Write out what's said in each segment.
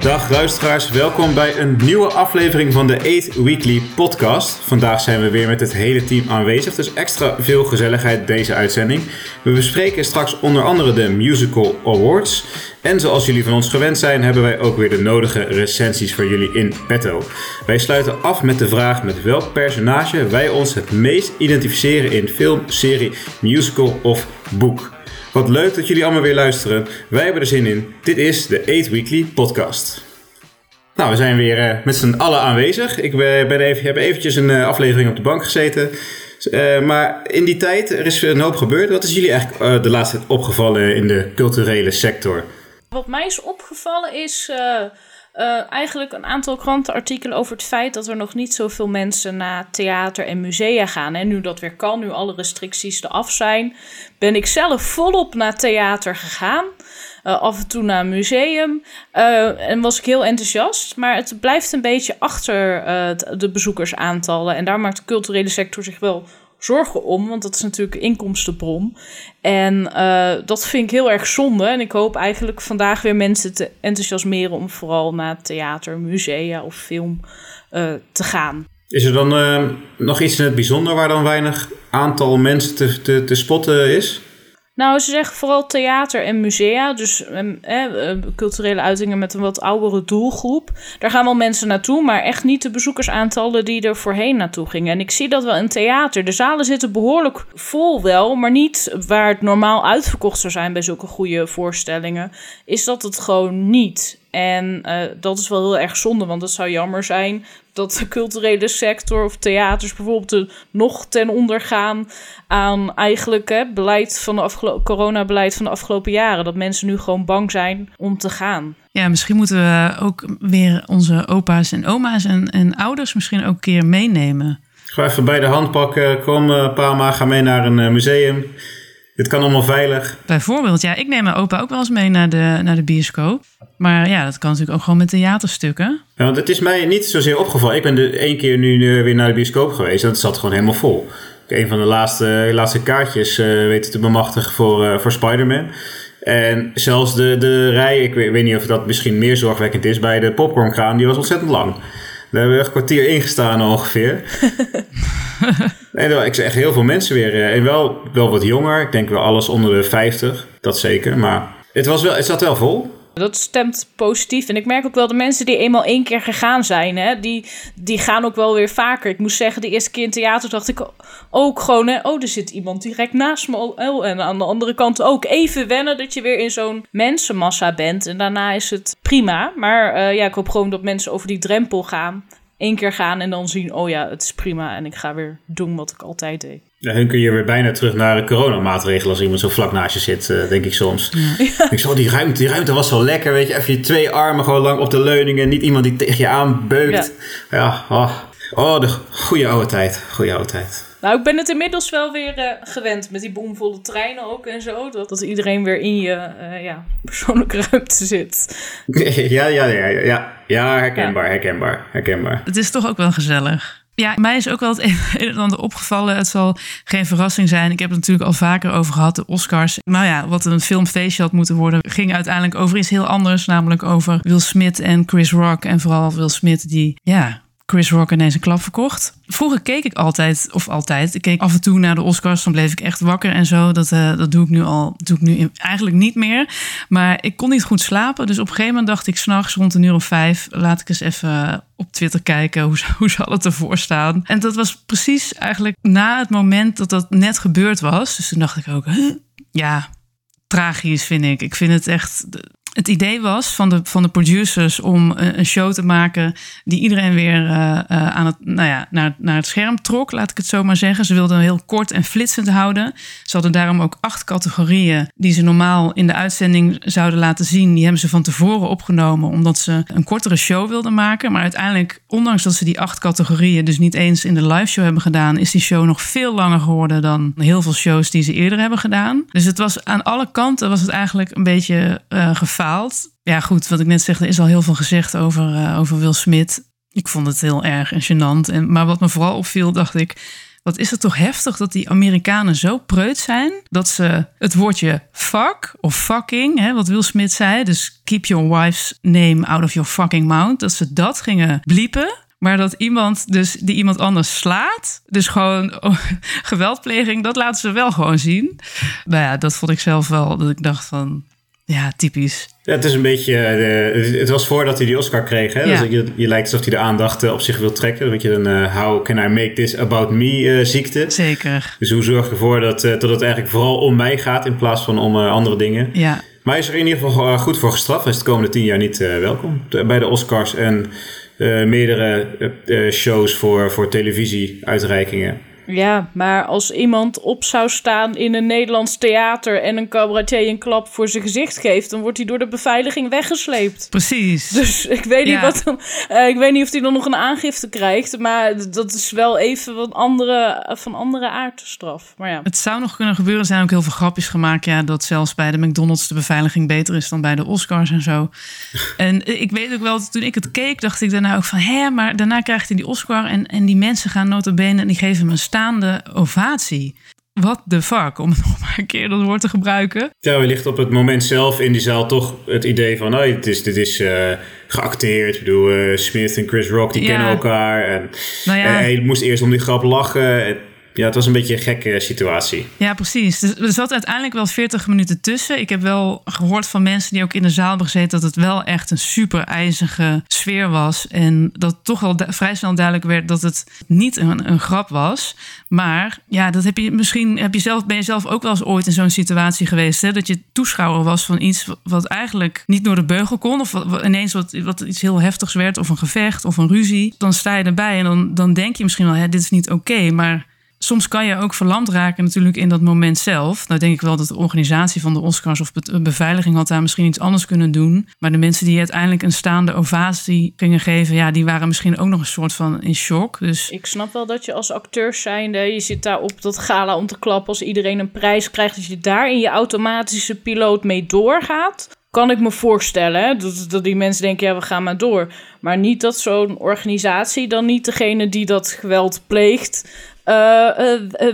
Dag luisteraars, welkom bij een nieuwe aflevering van de 8 Weekly podcast. Vandaag zijn we weer met het hele team aanwezig, dus extra veel gezelligheid deze uitzending. We bespreken straks onder andere de Musical Awards. En zoals jullie van ons gewend zijn, hebben wij ook weer de nodige recensies voor jullie in petto. Wij sluiten af met de vraag met welk personage wij ons het meest identificeren in film, serie, musical of boek. Wat leuk dat jullie allemaal weer luisteren. Wij hebben er zin in. Dit is de 8 Weekly Podcast. Nou, we zijn weer uh, met z'n allen aanwezig. Ik ben even, heb eventjes een uh, aflevering op de bank gezeten. Maar in die tijd, er is een hoop gebeurd. Wat is jullie eigenlijk de laatste tijd opgevallen in de culturele sector? Wat mij is opgevallen is uh, eigenlijk een aantal krantenartikelen over het feit dat er nog niet zoveel mensen naar theater en musea gaan. En nu dat weer kan, nu alle restricties eraf zijn, ben ik zelf volop naar theater gegaan. Uh, af en toe naar een museum. Uh, en was ik heel enthousiast. Maar het blijft een beetje achter de bezoekersaantallen. En daar maakt de culturele sector zich wel zorgen om, want dat is natuurlijk inkomstenbron. En uh, dat vind ik heel erg zonde. En ik hoop eigenlijk vandaag weer mensen te enthousiasmeren om vooral naar theater, musea of film uh, te gaan. Is er dan uh, nog iets in het bijzonder waar dan weinig aantal mensen te, te, te spotten is? Nou, ze zeggen vooral theater en musea. Dus eh, culturele uitingen met een wat oudere doelgroep. Daar gaan wel mensen naartoe, maar echt niet de bezoekersaantallen die er voorheen naartoe gingen. En ik zie dat wel in theater. De zalen zitten behoorlijk vol wel, maar niet waar het normaal uitverkocht zou zijn bij zulke goede voorstellingen. Is dat het gewoon niet. En uh, dat is wel heel erg zonde, want het zou jammer zijn dat de culturele sector of theaters bijvoorbeeld nog ten onder gaan aan eigenlijk hè, beleid van de afgelopen coronabeleid van de afgelopen jaren. Dat mensen nu gewoon bang zijn om te gaan. Ja, misschien moeten we ook weer onze opa's en oma's en, en ouders misschien ook een keer meenemen. Ga even bij de hand pakken. Kom, uh, pa, ma, ga mee naar een uh, museum. Dit kan allemaal veilig. Bijvoorbeeld, ja. Ik neem mijn opa ook wel eens mee naar de, naar de bioscoop. Maar ja, dat kan natuurlijk ook gewoon met theaterstukken. Ja, want het is mij niet zozeer opgevallen. Ik ben er één keer nu weer naar de bioscoop geweest. En het zat gewoon helemaal vol. Ik een van de laatste, laatste kaartjes uh, weten te bemachtigen voor, uh, voor Spider-Man. En zelfs de, de rij, ik weet, weet, niet of dat misschien meer zorgwekkend is, bij de popcornkraan, die was ontzettend lang. Daar hebben we een kwartier ingestaan ongeveer. nee, ik zeg echt heel veel mensen weer. Eh, en wel, wel wat jonger. Ik denk wel alles onder de 50. Dat zeker. Maar het, was wel, het zat wel vol. Dat stemt positief. En ik merk ook wel de mensen die eenmaal één keer gegaan zijn, hè, die, die gaan ook wel weer vaker. Ik moest zeggen, de eerste keer in theater dacht ik ook gewoon, hè, oh, er zit iemand direct naast me. Oh, en aan de andere kant ook even wennen dat je weer in zo'n mensenmassa bent. En daarna is het prima. Maar uh, ja, ik hoop gewoon dat mensen over die drempel gaan. Eén keer gaan en dan zien, oh ja, het is prima. En ik ga weer doen wat ik altijd deed. Ja, dan kun je weer bijna terug naar de coronamaatregelen als iemand zo vlak naast je zit, uh, denk ik soms. Ja. Ik zo, die ruimte, die ruimte was zo lekker, weet je. Even je twee armen gewoon lang op de leuningen, niet iemand die tegen je aanbeukt. Ja, ja oh. oh, de goede oude tijd, goede oude tijd. Nou, ik ben het inmiddels wel weer uh, gewend met die bomvolle treinen ook en zo. Dat, dat iedereen weer in je uh, ja, persoonlijke ruimte zit. ja, ja, ja, ja. Ja, herkenbaar, herkenbaar, herkenbaar. Het is toch ook wel gezellig. Ja, mij is ook wel het een en ander opgevallen. Het zal geen verrassing zijn. Ik heb het natuurlijk al vaker over gehad, de Oscars. Nou ja, wat een filmfeestje had moeten worden, ging uiteindelijk over iets heel anders. Namelijk over Will Smith en Chris Rock. En vooral Will Smith, die ja, Chris Rock ineens een klap verkocht. Vroeger keek ik altijd, of altijd, ik keek af en toe naar de Oscars, dan bleef ik echt wakker en zo. Dat, uh, dat doe ik nu al, doe ik nu eigenlijk niet meer. Maar ik kon niet goed slapen, dus op een gegeven moment dacht ik s'nachts rond een uur of vijf, laat ik eens even op Twitter kijken, hoe, hoe zal het ervoor staan. En dat was precies eigenlijk na het moment dat dat net gebeurd was. Dus toen dacht ik ook, ja, tragisch vind ik. Ik vind het echt het idee was van de, van de producers om een show te maken die iedereen weer uh, aan het, nou ja, naar, naar het scherm trok, laat ik het zo maar zeggen. Ze wilden heel kort en flitsend houden. Ze hadden daarom ook acht categorieën die ze normaal in de uitzending zouden laten zien. Die hebben ze van tevoren opgenomen omdat ze een kortere show wilden maken. Maar uiteindelijk, ondanks dat ze die acht categorieën dus niet eens in de live show hebben gedaan, is die show nog veel langer geworden dan heel veel shows die ze eerder hebben gedaan. Dus het was aan alle kanten was het eigenlijk een beetje uh, ja, goed, wat ik net zeg, er is al heel veel gezegd over, uh, over Will Smith. Ik vond het heel erg en gênant. En, maar wat me vooral opviel, dacht ik, wat is het toch heftig dat die Amerikanen zo preut zijn dat ze het woordje fuck of fucking, hè, wat Will Smith zei, dus keep your wife's name out of your fucking mouth, dat ze dat gingen bliepen. Maar dat iemand dus die iemand anders slaat, dus gewoon geweldpleging, dat laten ze wel gewoon zien. Nou ja, dat vond ik zelf wel, dat ik dacht van, ja, typisch. Ja, het is een beetje. Uh, het was voordat hij die Oscar kreeg. Hè? Ja. Dus je, je lijkt alsof hij de aandacht uh, op zich wil trekken. Weet je, een uh, How Can I Make This About Me ziekte. Zeker. Dus hoe zorg je ervoor dat, dat het eigenlijk vooral om mij gaat in plaats van om andere dingen? Ja. Maar hij is er in ieder geval goed voor gestraft. Hij is de komende tien jaar niet welkom bij de Oscars en meerdere shows voor, voor televisie-uitreikingen. Ja, maar als iemand op zou staan in een Nederlands theater en een cabaretier een klap voor zijn gezicht geeft, dan wordt hij door de beveiliging weggesleept. Precies. Dus ik weet niet, wat dan, uh, ik weet niet of hij dan nog een aangifte krijgt, maar dat is wel even wat andere, van andere aardstraf. Maar ja. Het zou nog kunnen gebeuren, er zijn ook heel veel grapjes gemaakt, ja, dat zelfs bij de McDonald's de beveiliging beter is dan bij de Oscars en zo. en ik weet ook wel, toen ik het keek, dacht ik daarna ook van, hè, maar daarna krijgt hij die Oscar en, en die mensen gaan nota bene en die geven hem een staat staande ovatie. Wat de fuck, om nog maar een keer dat woord te gebruiken. Ja, wellicht op het moment zelf in die zaal toch het idee van... Oh, het is, dit is uh, geacteerd. Ik bedoel, uh, Smith en Chris Rock, die kennen elkaar. En, nou ja. hij moest eerst om die grap lachen ja, het was een beetje een gekke situatie. Ja, precies. Dus er zat uiteindelijk wel 40 minuten tussen. Ik heb wel gehoord van mensen die ook in de zaal hebben gezeten dat het wel echt een super ijzige sfeer was. En dat toch wel vrij snel duidelijk werd dat het niet een, een grap was. Maar ja, dat heb je misschien heb je zelf, ben je zelf ook wel eens ooit in zo'n situatie geweest. Hè? Dat je toeschouwer was van iets wat eigenlijk niet door de beugel kon. Of ineens wat, wat iets heel heftigs werd. Of een gevecht of een ruzie. Dan sta je erbij en dan, dan denk je misschien wel, hè, dit is niet oké. maar soms kan je ook verlamd raken natuurlijk in dat moment zelf. Nou denk ik wel dat de organisatie van de Oscars of de beveiliging had daar misschien iets anders kunnen doen. Maar de mensen die uiteindelijk een staande ovatie gingen geven, ja, die waren misschien ook nog een soort van in shock. Dus... Ik snap wel dat je als acteur zijnde, je zit daar op dat gala om te klappen als iedereen een prijs krijgt, dat je daar in je automatische piloot mee doorgaat kan ik me voorstellen. Dat, dat die mensen denken, ja, we gaan maar door. Maar niet dat zo'n organisatie dan niet degene die dat geweld pleegt,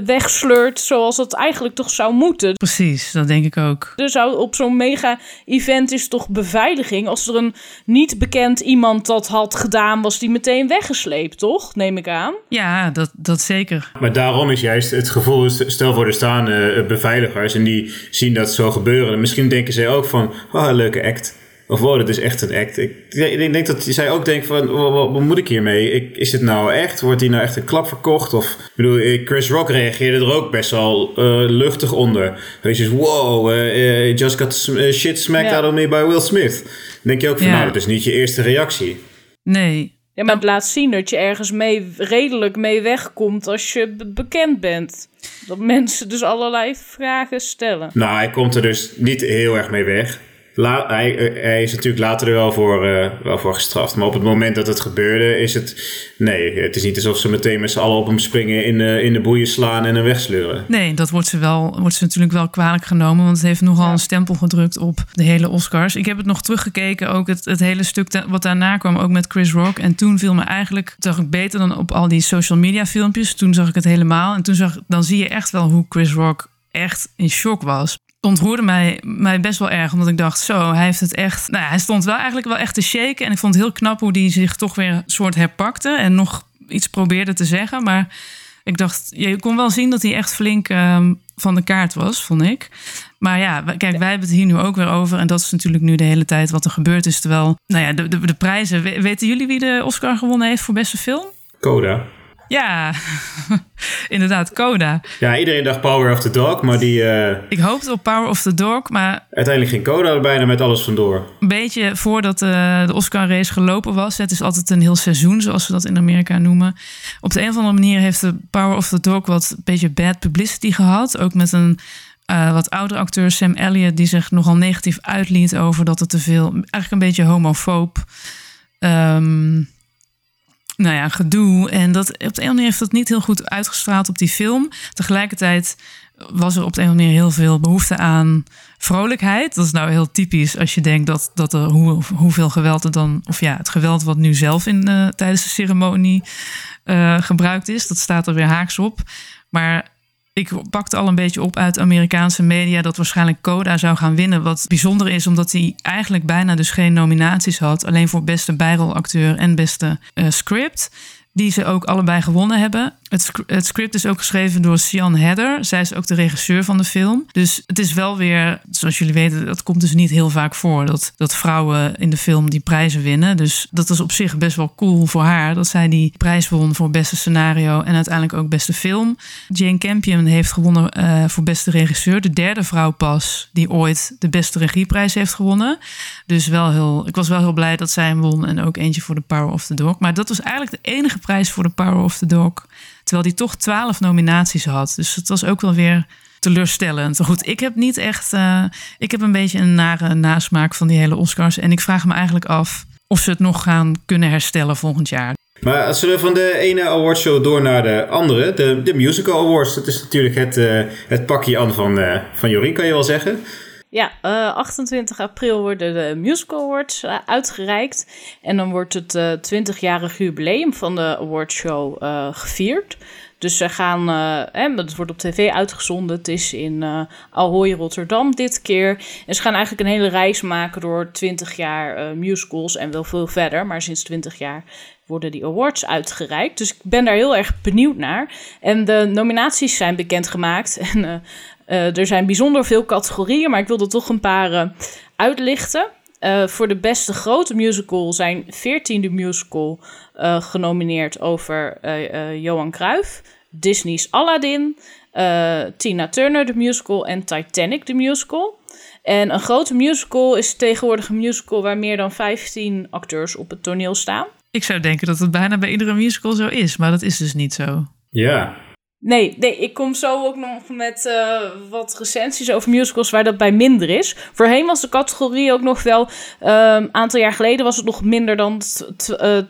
wegsleurt zoals het eigenlijk toch zou moeten. Precies, dat denk ik ook. Er zou op zo'n mega-event is toch beveiliging. Als er een niet bekend iemand dat had gedaan, was die meteen weggesleept, toch? Neem ik aan. Ja, dat, dat zeker. Maar daarom is juist het gevoel, stel voor er staan beveiligers en die zien dat zo gebeuren. Misschien denken ze ook van, oh, leuke act. Of wow, dat is echt een act. Ik, ik denk dat zij ook denkt van, wat, wat, moet ik hiermee? Ik, is dit nou echt? Wordt hier nou echt een klap verkocht? Of, ik bedoel, Chris Rock reageerde er ook best wel uh, luchtig onder. Weet je, wow, uh, just got shit smacked out of me by Will Smith. Dan denk je ook van, nou, dat is niet je eerste reactie. Nee. Ja, maar het laat zien dat je ergens mee, redelijk mee wegkomt als je bekend bent. Dat mensen dus allerlei vragen stellen. Nou, hij komt er dus niet heel erg mee weg. La, hij, eh, hij, is natuurlijk later er wel voor, uh, wel voor gestraft. Maar op het moment dat het gebeurde, is het. Nee, het is niet alsof ze meteen met z'n allen op hem springen, in de, in de boeien slaan en hem wegsleuren. Nee, dat wordt ze, wel, wordt ze natuurlijk wel kwalijk genomen. Want het heeft nogal een stempel gedrukt op de hele Oscars. Ik heb het nog teruggekeken, ook het, het hele stuk wat daarna kwam, ook met Chris Rock. En toen viel me eigenlijk. zag ik beter dan op al die social media filmpjes. Toen zag ik het helemaal. En toen zag, dan zie je echt wel hoe Chris Rock echt in shock was ontroerde mij, mij best wel erg. Omdat ik dacht, zo, hij heeft het echt... Nou ja, hij stond wel eigenlijk wel echt te shaken. En ik vond het heel knap hoe hij zich toch weer een soort herpakte. En nog iets probeerde te zeggen. Maar ik dacht, je kon wel zien dat hij echt flink ehm, van de kaart was, vond ik. Maar ja, kijk, wij hebben het hier nu ook weer over. En dat is natuurlijk nu de hele tijd wat er gebeurd is. Terwijl, nou ja, de, de, de prijzen... Weten jullie wie de Oscar gewonnen heeft voor beste film? Coda. Ja, inderdaad, Coda. Ja, iedereen dacht Power of the Dog, maar die... Uh... Ik hoopte op Power of the Dog, maar... Uiteindelijk ging Coda er bijna met alles vandoor. Een beetje voordat uh, de Oscar-race gelopen was. Het is altijd een heel seizoen, zoals ze dat in Amerika noemen. Op de een of andere manier heeft de Power of the Dog wat een beetje bad publicity gehad. Ook met een uh, wat oudere acteur, Sam Elliott, die zich nogal negatief uitliet over dat het te veel... Eigenlijk een beetje homofoob... Um, nou ja, gedoe. En dat, op de ene manier heeft dat niet heel goed uitgestraald op die film. Tegelijkertijd was er op de een of andere manier heel veel behoefte aan vrolijkheid. Dat is nou heel typisch als je denkt dat, dat er hoe, hoeveel geweld er dan, of ja, het geweld wat nu zelf in, uh, tijdens de ceremonie uh, gebruikt is, dat staat er weer haaks op. Maar ik pakte al een beetje op uit Amerikaanse media dat waarschijnlijk Coda zou gaan winnen. Wat bijzonder is, omdat hij eigenlijk bijna dus geen nominaties had. Alleen voor beste bijrolacteur en beste uh, script die ze ook allebei gewonnen hebben. Het, script is ook geschreven door Sian Hedder. Zij is ook de regisseur van de film. Dus het is wel weer, zoals jullie weten, dat komt dus niet heel vaak voor dat, dat vrouwen in de film die prijzen winnen. Dus dat is op zich best wel cool voor haar dat zij die prijs won voor beste scenario en uiteindelijk ook beste film. Jane Campion heeft gewonnen uh, voor beste regisseur. De derde vrouw pas die ooit de beste regieprijs heeft gewonnen. Dus wel heel, ik was wel heel blij dat zij hem won en ook eentje voor de Power of the Dog. Maar dat was eigenlijk de enige prijs voor de Power of the Dog. Terwijl die toch twaalf nominaties had. Dus het was ook wel weer teleurstellend. Goed, ik heb niet echt. Uh, ik heb een beetje een nare nasmaak van die hele Oscars. En ik vraag me eigenlijk af of ze het nog gaan kunnen herstellen volgend jaar. Maar als we van de ene awardshow door naar de andere, de, de Musical Awards, dat is natuurlijk het, uh, het pakje aan van, uh, van Jorien, kan je wel zeggen. Ja, uh, 28 april worden de Musical Awards uh, uitgereikt. En dan wordt het uh, 20-jarig jubileum van de awardshow gevierd. Dus ze gaan, het wordt op tv uitgezonden. Het is in Ahoy, Rotterdam dit keer. En ze gaan eigenlijk een hele reis maken door 20 jaar musicals en wel veel verder. Maar sinds 20 jaar worden die awards uitgereikt. Dus ik ben daar heel erg benieuwd naar. En de nominaties zijn bekendgemaakt. En uh, er zijn bijzonder veel categorieën, maar ik wilde toch een paar uh, uitlichten. Uh, voor de beste grote musical zijn 14e musical genomineerd over Johan Cruijff. Disney's Aladdin, Tina Turner de musical en Titanic de musical. En een grote musical is tegenwoordig een musical waar meer dan 15 acteurs op het toneel staan. Ik zou denken dat het bijna bij iedere musical zo is, maar dat is dus niet zo. Ja, Nee, nee, ik kom zo ook nog met uh, wat recensies over musicals waar dat bij minder is. Voorheen was de categorie ook nog wel. Een uh, aantal jaar geleden was het nog minder dan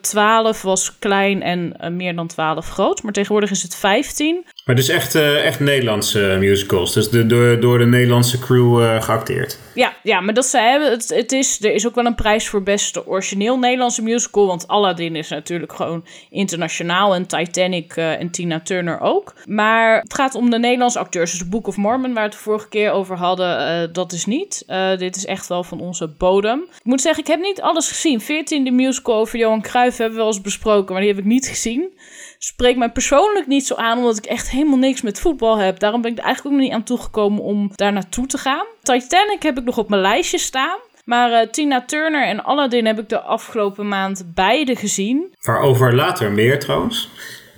12 was klein en uh, meer dan 12 groot. Maar tegenwoordig is het 15. Maar is echt, uh, echt Nederlandse musicals. Dus de, door, door de Nederlandse crew uh, geacteerd. Ja, ja, maar dat ze hebben. Het, het is, er is ook wel een prijs voor beste origineel Nederlandse musical. Want Aladdin is natuurlijk gewoon internationaal. En Titanic en Tina Turner ook. Maar het gaat om de Nederlandse acteurs. Dus Book of Mormon, waar we het de vorige keer over hadden, dat is niet. dit is echt wel van onze bodem. Ik moet zeggen, ik heb niet alles gezien. 14e musical over Johan Cruijff hebben we wel eens besproken. Maar die heb ik niet gezien spreekt mij persoonlijk niet zo aan, omdat ik echt helemaal niks met voetbal heb. Daarom ben ik er eigenlijk ook niet aan toegekomen om daar naartoe te gaan. Titanic heb ik nog op mijn lijstje staan. Maar uh, Tina Turner en Aladdin heb ik de afgelopen maand beide gezien. Waarover later meer trouwens.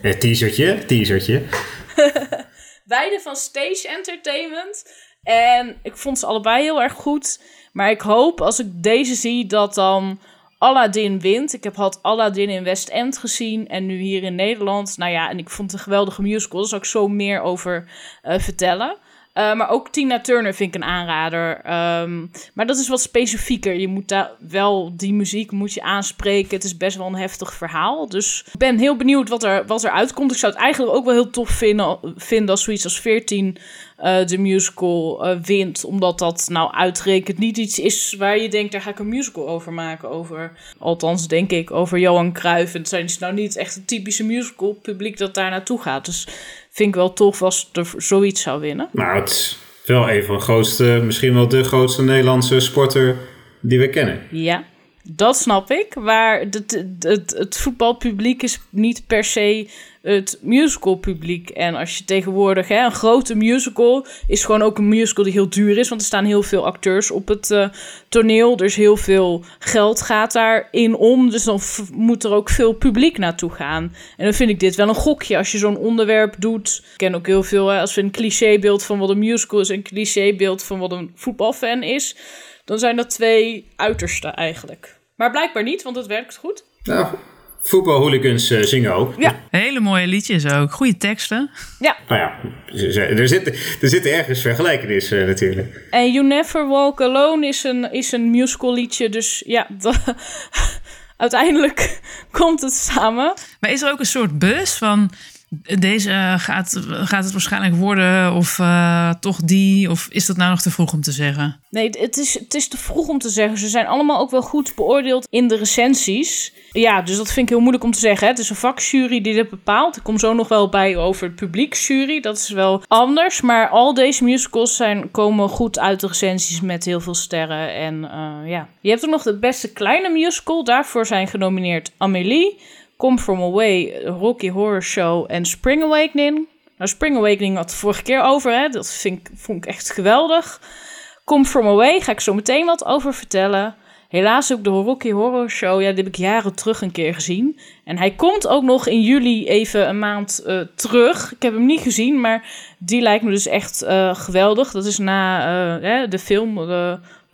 Een eh, teasertje, teasertje. beide van Stage Entertainment. En ik vond ze allebei heel erg goed. Maar ik hoop als ik deze zie dat dan Aladdin wint. Ik heb had Aladdin in West End gezien en nu hier in Nederland. Nou ja, en ik vond het een geweldige musical. Daar zal ik zo meer over uh, vertellen. Uh, maar ook Tina Turner vind ik een aanrader. Um, maar dat is wat specifieker. Je moet daar wel die muziek moet je aanspreken. Het is best wel een heftig verhaal. Dus ik ben heel benieuwd wat er, wat er uitkomt. Ik zou het eigenlijk ook wel heel tof vinden, vinden als zoiets als 14 uh, de musical uh, wint. Omdat dat nou uitrekent niet iets is waar je denkt, daar ga ik een musical over maken. Over, althans denk ik, over Johan Cruijff. En het zijn nou niet echt een typische musical publiek dat daar naartoe gaat. Dus vind ik wel tof als er zoiets zou winnen. Nou, het is wel een van de grootste, misschien wel de grootste Nederlandse sporter die we kennen. Ja, dat snap ik. Maar het, het, het voetbalpubliek is niet per se het musicalpubliek. En als je tegenwoordig, hè, een grote musical is gewoon ook een musical die heel duur is. Want er staan heel veel acteurs op het uh, toneel. Dus heel veel geld gaat daarin om. Dus dan moet er ook veel publiek naartoe gaan. En dan vind ik dit wel een gokje als je zo'n onderwerp doet. Ik ken ook heel veel, hè, als we een clichébeeld van wat een musical is, een clichébeeld van wat een voetbalfan is. Dan zijn dat twee uitersten eigenlijk. Maar blijkbaar niet, want het werkt goed. Ja, voetbalhooligans uh, zingen ook. Ja. Hele mooie liedjes ook. Goede teksten. Ja. Nou ja, er zit, er zit ergens vergelijkenis uh, natuurlijk. En You Never Walk Alone is een, is een musical liedje. Dus ja, uiteindelijk komt het samen. Maar is er ook een soort bus van Deze uh, gaat, gaat het waarschijnlijk worden, of uh, toch die, of is dat nou nog te vroeg om te zeggen? Nee, het is, het is te vroeg om te zeggen. Ze zijn allemaal ook wel goed beoordeeld in de recensies. Ja, dus dat vind ik heel moeilijk om te zeggen. Het is een vakjury die dit bepaalt. Ik kom zo nog wel bij over het publieksjury. Dat is wel anders. Maar al deze musicals zijn, komen goed uit de recensies met heel veel sterren. En uh, ja, je hebt ook nog de beste kleine musical. Daarvoor zijn genomineerd Amélie. Come From Away, Rocky Horror Show en Spring Awakening. Nou, Spring Awakening had het vorige keer over, hè. dat ik, vond ik echt geweldig. Come From Away ga ik zo meteen wat over vertellen. Helaas ook de Rocky Horror Show, ja, die heb ik jaren terug een keer gezien. En hij komt ook nog in juli even een maand uh, terug. Ik heb hem niet gezien, maar die lijkt me dus echt uh, geweldig. Dat is na uh, de film,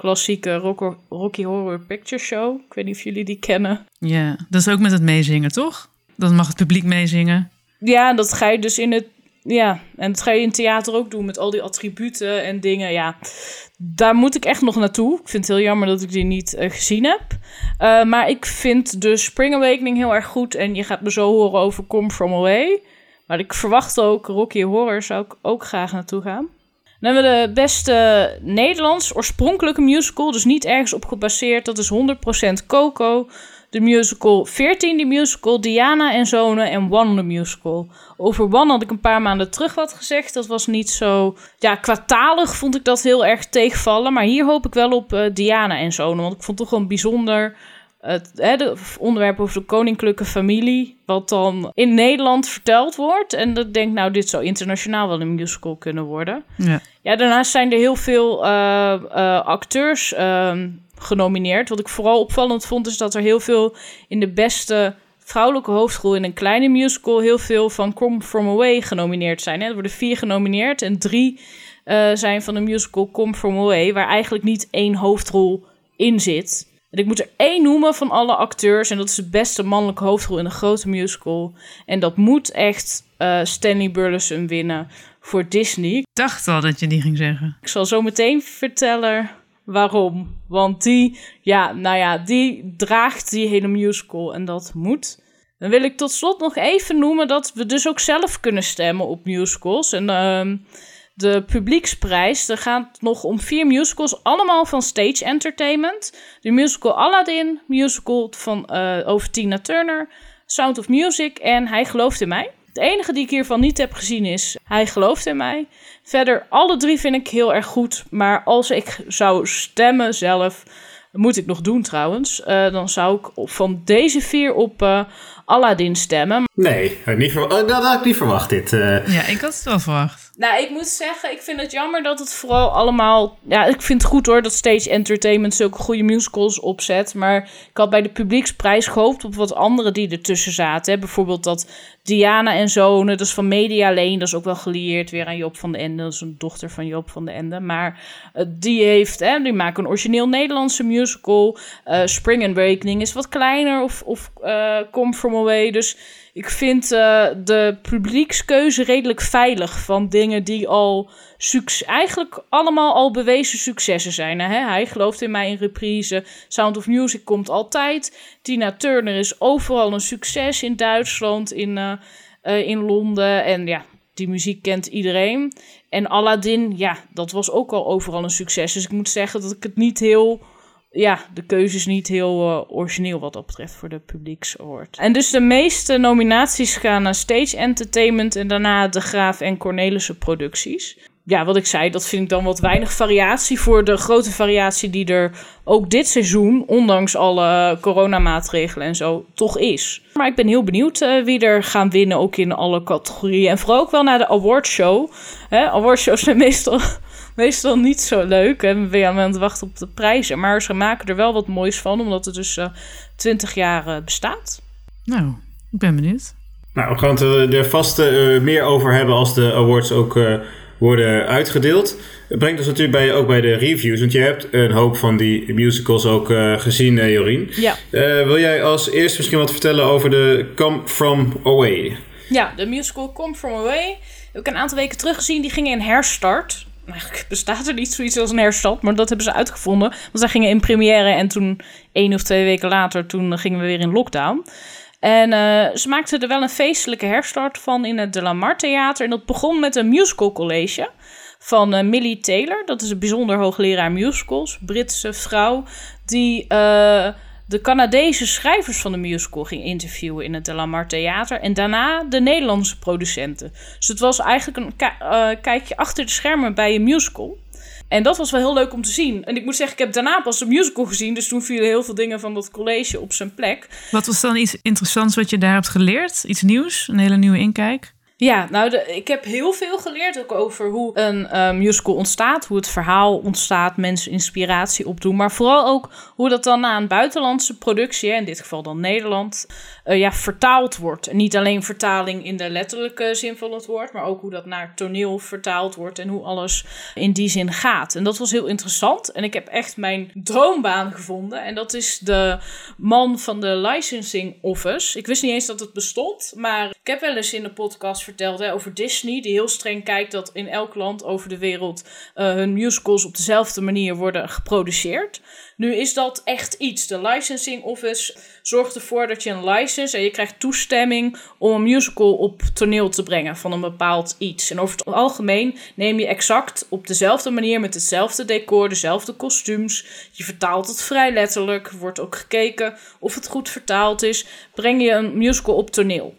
klassieke Rock Rocky Horror Picture Show. Ik weet niet of jullie die kennen. Ja, dat is ook met het meezingen, toch? Dan mag het publiek meezingen. Ja, dat ga je dus in het. Ja, en dat ga je in theater ook doen met al die attributen en dingen. Ja, daar moet ik echt nog naartoe. Ik vind het heel jammer dat ik die niet uh, gezien heb. Uh, maar ik vind de Spring Awakening heel erg goed. En je gaat me zo horen over Come From Away. Maar ik verwacht ook Rocky Horror, zou ik ook graag naartoe gaan. Dan hebben we de beste Nederlands oorspronkelijke musical, dus niet ergens op gebaseerd. Dat is 100% Coco. De musical 14, de musical Diana en Zonen en One, musical. Over One had ik een paar maanden terug wat gezegd. Dat was niet zo... Ja, kwartalig vond ik dat heel erg tegenvallen. Maar hier hoop ik wel op uh, Diana en Zonen. Want ik vond het toch wel bijzonder het hè, onderwerp over de koninklijke familie, wat dan in Nederland verteld wordt. En dat denk nou, dit zou internationaal wel een musical kunnen worden. Ja, ja daarnaast zijn er heel veel uh, uh, acteurs uh, genomineerd. Wat ik vooral opvallend vond, is dat er heel veel in de beste vrouwelijke hoofdrol in een kleine musical heel veel van Come From Away genomineerd zijn. Hè. Er worden vier genomineerd en drie uh, zijn van de musical Come From Away, waar eigenlijk niet één hoofdrol in zit. En ik moet er één noemen van alle acteurs. En dat is de beste mannelijke hoofdrol in een grote musical. En dat moet echt Stanley Burleson winnen voor Disney. Ik dacht al dat je die ging zeggen. Ik zal zo meteen vertellen waarom. Want die, ja, nou ja, die draagt die hele musical. En dat moet. Dan wil ik tot slot nog even noemen dat we dus ook zelf kunnen stemmen op musicals. En uh, de publieksprijs. Er gaat nog om vier musicals, allemaal van Stage Entertainment. De musical Aladdin, musical van, uh, over Tina Turner, Sound of Music en Hij gelooft in mij. Het enige die ik hiervan niet heb gezien is Hij gelooft in mij. Verder, alle drie vind ik heel erg goed. Maar als ik zou stemmen zelf, moet ik nog doen trouwens, uh, dan zou ik van deze vier op uh, Aladdin stemmen. Nee, niet oh, dat had ik niet verwacht dit. Ja, ik had het wel verwacht. Nou, ik moet zeggen, ik vind het jammer dat het vooral allemaal... Ja, ik vind het goed hoor dat Stage Entertainment zulke goede musicals opzet. Maar ik had bij de publieksprijs gehoopt op wat andere die ertussen zaten. Hè. Bijvoorbeeld dat Diana en Zonen, dat is van Media Lane. Dat is ook wel gelieerd weer aan Job van de Ende. Dat is een dochter van Job van de Ende. Maar uh, die heeft, hè, die maken een origineel Nederlandse musical. Uh, Spring Awakening is wat kleiner of, of uh, Come From Away. Dus ik vind uh, de publiekskeuze redelijk veilig van dingen die al eigenlijk allemaal al bewezen successen zijn. Hè? Hij gelooft in mij in reprise. Sound of Music komt altijd. Tina Turner is overal een succes in Duitsland, in, uh, uh, in Londen. En ja, die muziek kent iedereen. En Aladdin, ja, dat was ook al overal een succes. Dus ik moet zeggen dat ik het niet heel ja, de keuze is niet heel uh, origineel wat dat betreft voor de publieksaward. En dus de meeste nominaties gaan naar Stage Entertainment en daarna De Graaf en Cornelissen producties. Ja, wat ik zei, dat vind ik dan wat weinig variatie voor de grote variatie die er ook dit seizoen, ondanks alle coronamaatregelen en zo, toch is. Maar ik ben heel benieuwd uh, wie er gaan winnen, ook in alle categorieën. En vooral ook wel naar de awardshow. Awardshows zijn meestal meestal niet zo leuk. En we zijn aan het wachten op de prijzen. Maar ze maken er wel wat moois van, omdat het dus uh, eh, 20 jaar uh, bestaat. Nou, ik ben benieuwd. Nou, we gaan het er vast uh, meer over hebben als de awards ook worden uitgedeeld. Het brengt ons natuurlijk bij, ook bij de reviews. Want je hebt een hoop van die musicals ook gezien, Jorien. Ja. wil jij als eerst misschien wat vertellen over de Come From Away? Ja, de musical Come From Away. Heb ik een aantal weken terug gezien. Die ging in herstart eigenlijk bestaat er niet zoiets als een herstart, maar dat hebben ze uitgevonden. Want zij gingen in première en toen één of twee weken later, toen gingen we weer in lockdown. En uh, ze maakten er wel een feestelijke herstart van in het De La Mar Theater. En dat begon met een musical college van uh, Millie Taylor. Dat is een bijzonder hoogleraar musicals, Britse vrouw, die uh, de Canadese schrijvers van de musical ging interviewen in het De La Theater. En daarna de Nederlandse producenten. Dus het was eigenlijk een uh, kijkje achter de schermen bij een musical. En dat was wel heel leuk om te zien. En ik moet zeggen, ik heb daarna pas de musical gezien. Dus toen vielen heel veel dingen van dat college op zijn plek. Wat was dan iets interessants wat je daar hebt geleerd? Iets nieuws? Een hele nieuwe inkijk? Ja, nou, ik heb heel veel geleerd ook over hoe een uh, musical ontstaat, hoe het verhaal ontstaat, mensen inspiratie opdoen, maar vooral ook hoe dat dan na een buitenlandse productie, in dit geval dan Nederland, uh, ja, vertaald wordt. Niet alleen vertaling in de letterlijke zin van het woord, maar ook hoe dat naar toneel vertaald wordt en hoe alles in die zin gaat. En dat was heel interessant. En ik heb echt mijn droombaan gevonden. En dat is de man van de licensing office. Ik wist niet eens dat het bestond, maar ik heb wel eens in de podcast over Disney, die heel streng kijkt dat in elk land over de wereld uh, hun musicals op dezelfde manier worden geproduceerd. Nu is dat echt iets. De licensing office zorgt ervoor dat je een license en je krijgt toestemming om een musical op toneel te brengen van een bepaald iets. En over het algemeen neem je exact op dezelfde manier met hetzelfde decor, dezelfde kostuums. Je vertaalt het vrij letterlijk. Wordt ook gekeken of het goed vertaald is. Breng je een musical op toneel.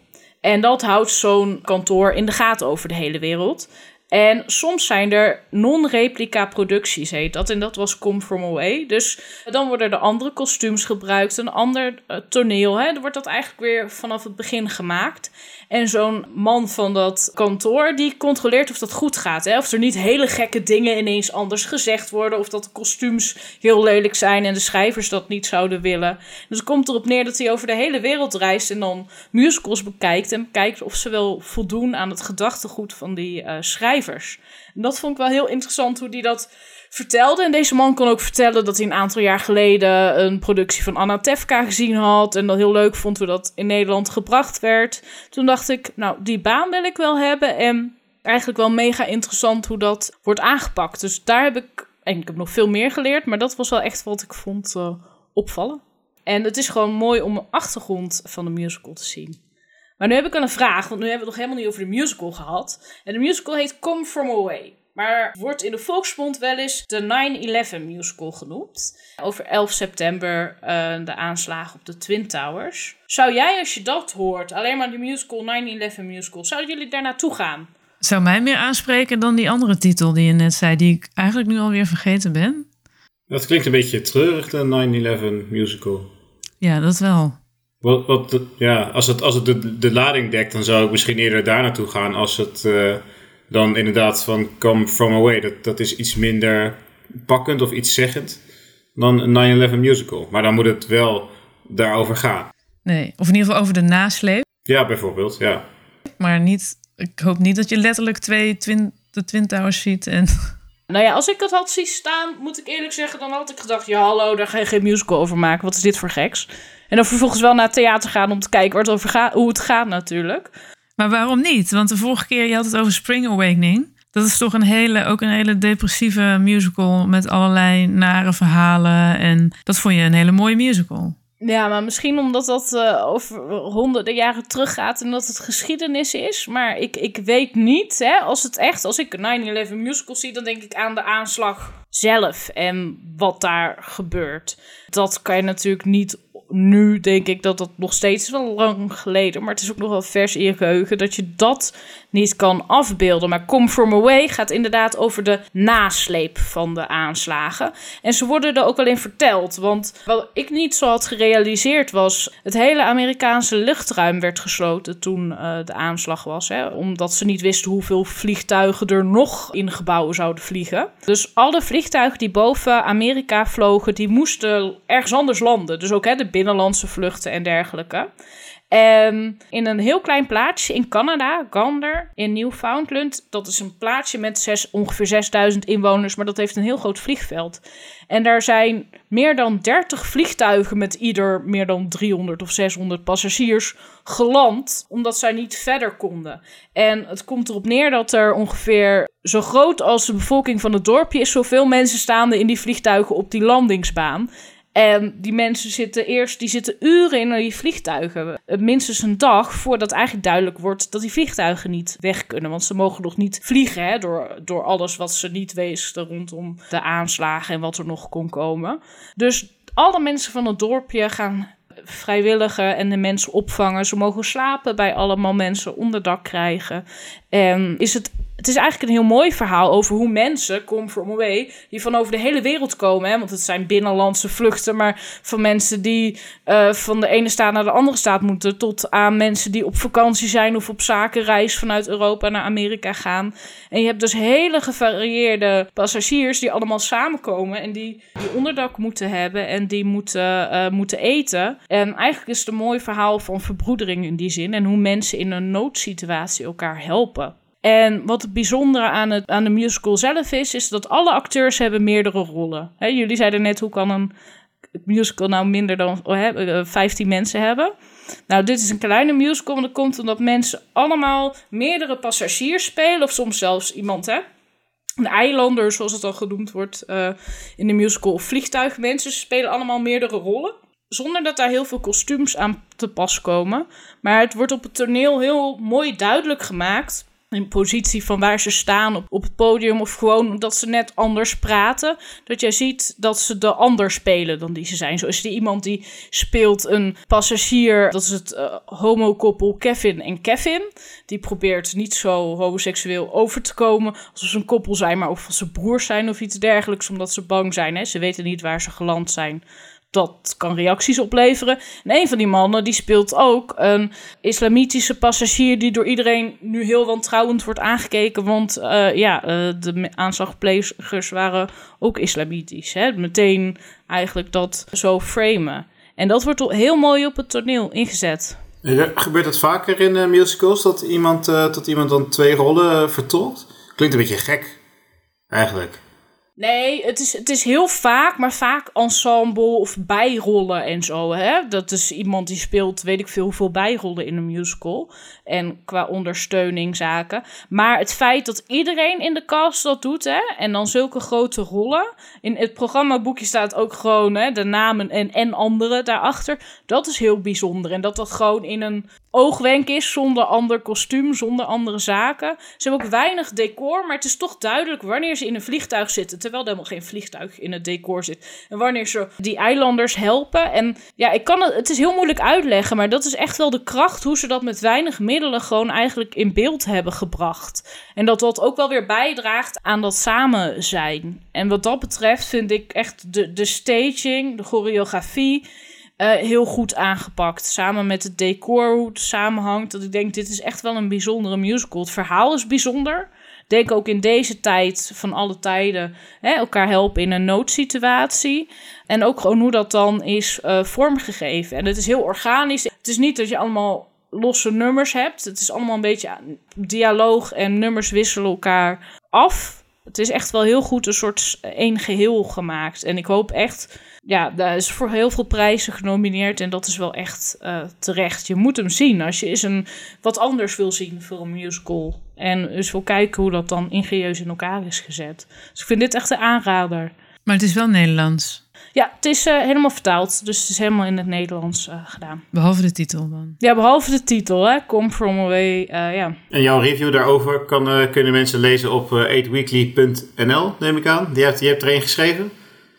En dat houdt zo'n kantoor in de gaten over de hele wereld. En soms zijn er non-replica producties, heet dat. En dat was Come From Away. Dus dan worden er andere kostuums gebruikt, een ander uh, toneel. Hè. Dan wordt dat eigenlijk weer vanaf het begin gemaakt. En zo'n man van dat kantoor, die controleert of dat goed gaat. Hè? Of er niet hele gekke dingen ineens anders gezegd worden. Of dat de kostuums heel lelijk zijn en de schrijvers dat niet zouden willen. Dus het komt erop neer dat hij over de hele wereld reist en dan musicals bekijkt. En kijkt of ze wel voldoen aan het gedachtegoed van die uh, schrijvers. En dat vond ik wel heel interessant hoe die dat vertelde. En deze man kon ook vertellen dat hij een aantal jaar geleden een productie van Anna Tefka gezien had. En dat heel leuk vond hoe dat in Nederland gebracht werd. Toen dacht ik, nou, die baan wil ik wel hebben. En eigenlijk wel mega interessant hoe dat wordt aangepakt. Dus daar heb ik, en ik heb nog veel meer geleerd, maar dat was wel echt wat ik vond uh, opvallen. En het is gewoon mooi om een achtergrond van de musical te zien. Maar nu heb ik een vraag, want nu hebben we het nog helemaal niet over de musical gehad. En de musical heet Come From Away. Maar wordt in de volksmond wel eens de 9-11 musical genoemd. Over 11 september uh, de aanslagen op de Twin Towers. Zou jij, als je dat hoort, alleen maar de musical 9-11 musical, zouden jullie daar naartoe gaan? Zou mij meer aanspreken dan die andere titel die je net zei, die ik eigenlijk nu alweer vergeten ben? Dat klinkt een beetje treurig, de 9-11 musical. Ja, dat wel. Wat, wat, ja, als het, als het de, de lading dekt, dan zou ik misschien eerder daar naartoe gaan als het... Uh, dan inderdaad van Come From Away. Dat, dat is iets minder pakkend of iets zeggend dan een 9-11 musical. Maar dan moet het wel daarover gaan. Nee, of in ieder geval over de nasleep. Ja, bijvoorbeeld, ja. Maar niet, ik hoop niet dat je letterlijk twee twin, de Twin Towers ziet en... Nou ja, als ik dat had zien staan, moet ik eerlijk zeggen, dan had ik gedacht... ja, hallo, daar ga je geen musical over maken. Wat is dit voor geks? En dan vervolgens wel naar het theater gaan om te kijken waar het over gaat, hoe het gaat natuurlijk. Maar waarom niet? Want de vorige keer, je had het over Spring Awakening. Dat is toch een hele, ook een hele depressieve musical met allerlei nare verhalen. En dat vond je een hele mooie musical. Ja, maar misschien omdat dat uh, over honderden jaren teruggaat en dat het geschiedenis is. Maar ik, ik weet niet, hè, als het echt, als ik een 9-11 musical zie, dan denk ik aan de aanslag zelf en wat daar gebeurt. Dat kan je natuurlijk niet nu denk ik dat dat nog steeds wel lang geleden, maar het is ook nog wel vers in je geheugen dat je dat niet kan afbeelden. Maar Come From Away gaat inderdaad over de nasleep van de aanslagen. En ze worden er ook wel in verteld. Want wat ik niet zo had gerealiseerd was... het hele Amerikaanse luchtruim werd gesloten toen uh, de aanslag was. Hè, omdat ze niet wisten hoeveel vliegtuigen er nog in gebouwen zouden vliegen. Dus alle vliegtuigen die boven Amerika vlogen... die moesten ergens anders landen. Dus ook hè, de binnenlandse vluchten en dergelijke. En in een heel klein plaatsje in Canada, Gander, in Newfoundland. Dat is een plaatsje met zes, ongeveer 6000 inwoners, maar dat heeft een heel groot vliegveld. En daar zijn meer dan 30 vliegtuigen met ieder meer dan 300 of 600 passagiers geland, omdat zij niet verder konden. En het komt erop neer dat er ongeveer zo groot als de bevolking van het dorpje is, zoveel mensen staande in die vliegtuigen op die landingsbaan. En die mensen zitten eerst, die zitten uren in die vliegtuigen. Minstens een dag voordat eigenlijk duidelijk wordt dat die vliegtuigen niet weg kunnen. Want ze mogen nog niet vliegen hè, door, door alles wat ze niet wisten rondom de aanslagen en wat er nog kon komen. Dus alle mensen van het dorpje gaan vrijwilligen en de mensen opvangen. Ze mogen slapen bij allemaal mensen, onderdak krijgen. En is het het is eigenlijk een heel mooi verhaal over hoe mensen, come from away, die van over de hele wereld komen. Hè? Want het zijn binnenlandse vluchten, maar van mensen die uh, van de ene staat naar de andere staat moeten. Tot aan mensen die op vakantie zijn of op zakenreis vanuit Europa naar Amerika gaan. En je hebt dus hele gevarieerde passagiers die allemaal samenkomen en die, onderdak moeten hebben en die moeten, uh, moeten eten. En eigenlijk is het een mooi verhaal van verbroedering in die zin en hoe mensen in een noodsituatie elkaar helpen. En wat het bijzondere aan, het, aan de musical zelf is, is dat alle acteurs hebben meerdere rollen. He, jullie zeiden net, hoe kan een musical nou minder dan he, 15 mensen hebben? Nou, dit is een kleine musical, want dat komt omdat mensen allemaal meerdere passagiers spelen, of soms zelfs iemand, hè? Een eilander, zoals het dan genoemd wordt uh, in de musical, of vliegtuigmensen. Spelen allemaal meerdere rollen zonder dat daar heel veel kostuums aan te pas komen. Maar het wordt op het toneel heel mooi duidelijk gemaakt in positie van waar ze staan op, op het podium of gewoon dat ze net anders praten. Dat jij ziet dat ze de ander spelen dan die ze zijn. Zo is er iemand die speelt een passagier, dat is het uh, homokoppel Kevin en Kevin. Die probeert niet zo homoseksueel over te komen alsof ze een koppel zijn, maar of ze broers zijn of iets dergelijks, omdat ze bang zijn. Hè? Ze weten niet waar ze geland zijn dat kan reacties opleveren. En een van die mannen die speelt ook een islamitische passagier die door iedereen nu heel wantrouwend wordt aangekeken. Want uh, ja, uh, de aanslagplegers waren ook islamitisch. Hè? Meteen eigenlijk dat zo framen. En dat wordt heel mooi op het toneel ingezet. Gebeurt dat vaker in uh, musicals dat iemand, dat iemand dan twee rollen vertolkt? Klinkt een beetje gek, eigenlijk. Nee, het is, het is heel vaak, maar vaak ensemble of bijrollen en zo. Hè? Dat is iemand die speelt, weet ik veel, hoeveel bijrollen in een musical. En qua ondersteuning zaken. Maar het feit dat iedereen in de cast dat doet, hè, en dan zulke grote rollen. In het programmaboekje staat ook gewoon hè, de namen en, en anderen daarachter. Dat is heel bijzonder. En dat dat gewoon in een oogwenk is, zonder ander kostuum, zonder andere zaken. Ze hebben ook weinig decor, maar het is toch duidelijk wanneer ze in een vliegtuig zitten terwijl er helemaal geen vliegtuig in het decor zit. En wanneer ze die eilanders helpen. En ja, ik kan het, het is heel moeilijk uitleggen, maar dat is echt wel de kracht hoe ze dat met weinig middelen gewoon eigenlijk in beeld hebben gebracht. En dat dat ook wel weer bijdraagt aan dat samen zijn. En wat dat betreft vind ik echt de, de staging, de choreografie. Uh, heel goed aangepakt. Samen met het decor, hoe het samenhangt. Dat ik denk, dit is echt wel een bijzondere musical. Het verhaal is bijzonder denk ook in deze tijd van alle tijden hè, elkaar helpen in een noodsituatie. En ook gewoon hoe dat dan is uh, vormgegeven. En het is heel organisch. Het is niet dat je allemaal losse nummers hebt. Het is allemaal een beetje dialoog en nummers wisselen elkaar af. Het is echt wel heel goed een soort één geheel gemaakt. En ik hoop echt ja, daar is voor heel veel prijzen genomineerd. En dat is wel echt uh, terecht. Je moet hem zien als je eens een, wat anders wil zien voor een musical. En dus wil kijken hoe dat dan ingenieus in elkaar is gezet. Dus ik vind dit echt een aanrader. Maar het is wel Nederlands. Ja, het is uh, helemaal vertaald. Dus het is helemaal in het Nederlands uh, gedaan. Behalve de titel dan? Ja, behalve de titel. Hè? Come From Away, ja. En jouw review daarover kan, kunnen mensen lezen op 8weekly.nl, neem ik aan. Die hebt, die hebt er een geschreven?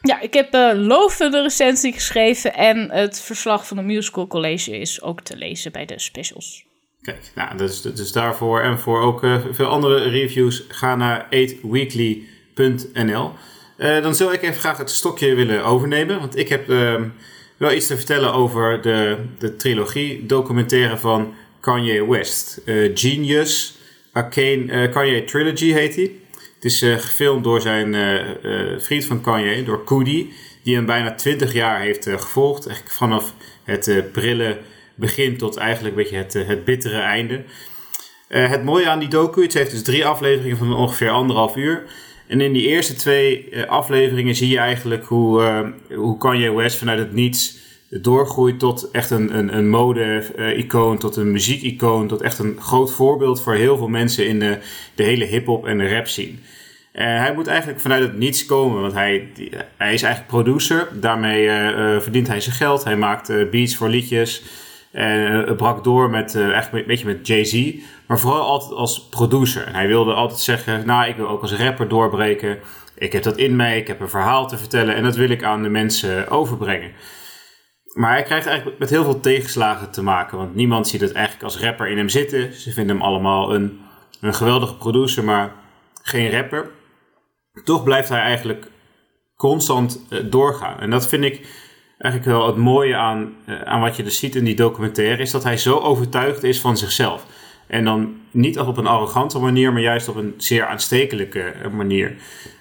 Ja, ik heb een uh, lovende recensie geschreven en het verslag van de Musical College is ook te lezen bij de specials. Kijk, nou, dus, dus daarvoor en voor ook uh, veel andere reviews ga naar 8weekly.nl. Uh, dan zou ik even graag het stokje willen overnemen, want ik heb uh, wel iets te vertellen over de, de trilogie documentaire van Kanye West. Genius, Arcane, Kanye Trilogy heet die. Het is uh, gefilmd door zijn uh, vriend van Kanye, door Koody, die hem bijna 20 jaar heeft gevolgd. Eigenlijk vanaf het prille begin tot eigenlijk een beetje het, het bittere einde. het mooie aan die docu, het heeft dus drie afleveringen van ongeveer anderhalf uur. En in die eerste twee afleveringen zie je eigenlijk hoe, hoe Kanye West vanuit het niets doorgroeit tot echt een, een, een mode-icoon, tot een muziek-icoon, tot echt een groot voorbeeld voor heel veel mensen in de, de hele hip-hop en de rap scene. En hij moet eigenlijk vanuit het niets komen, want hij, hij is eigenlijk producer. Daarmee verdient hij zijn geld. Hij maakt beats voor liedjes. En brak door met, eigenlijk een beetje met Jay-Z. Maar vooral altijd als producer. Hij wilde altijd zeggen, nou, ik wil ook als rapper doorbreken. Ik heb dat in mij, ik heb een verhaal te vertellen en dat wil ik aan de mensen overbrengen. Maar hij krijgt eigenlijk met heel veel tegenslagen te maken. Want niemand ziet het eigenlijk als rapper in hem zitten. Ze vinden hem allemaal een, een geweldige producer, maar geen rapper. Toch blijft hij eigenlijk constant eh, doorgaan. En dat vind ik eigenlijk wel het mooie aan, eh, aan wat je dus ziet in die documentaire. Is dat hij zo overtuigd is van zichzelf. En dan niet op een arrogante manier, maar juist op een zeer aanstekelijke eh, manier.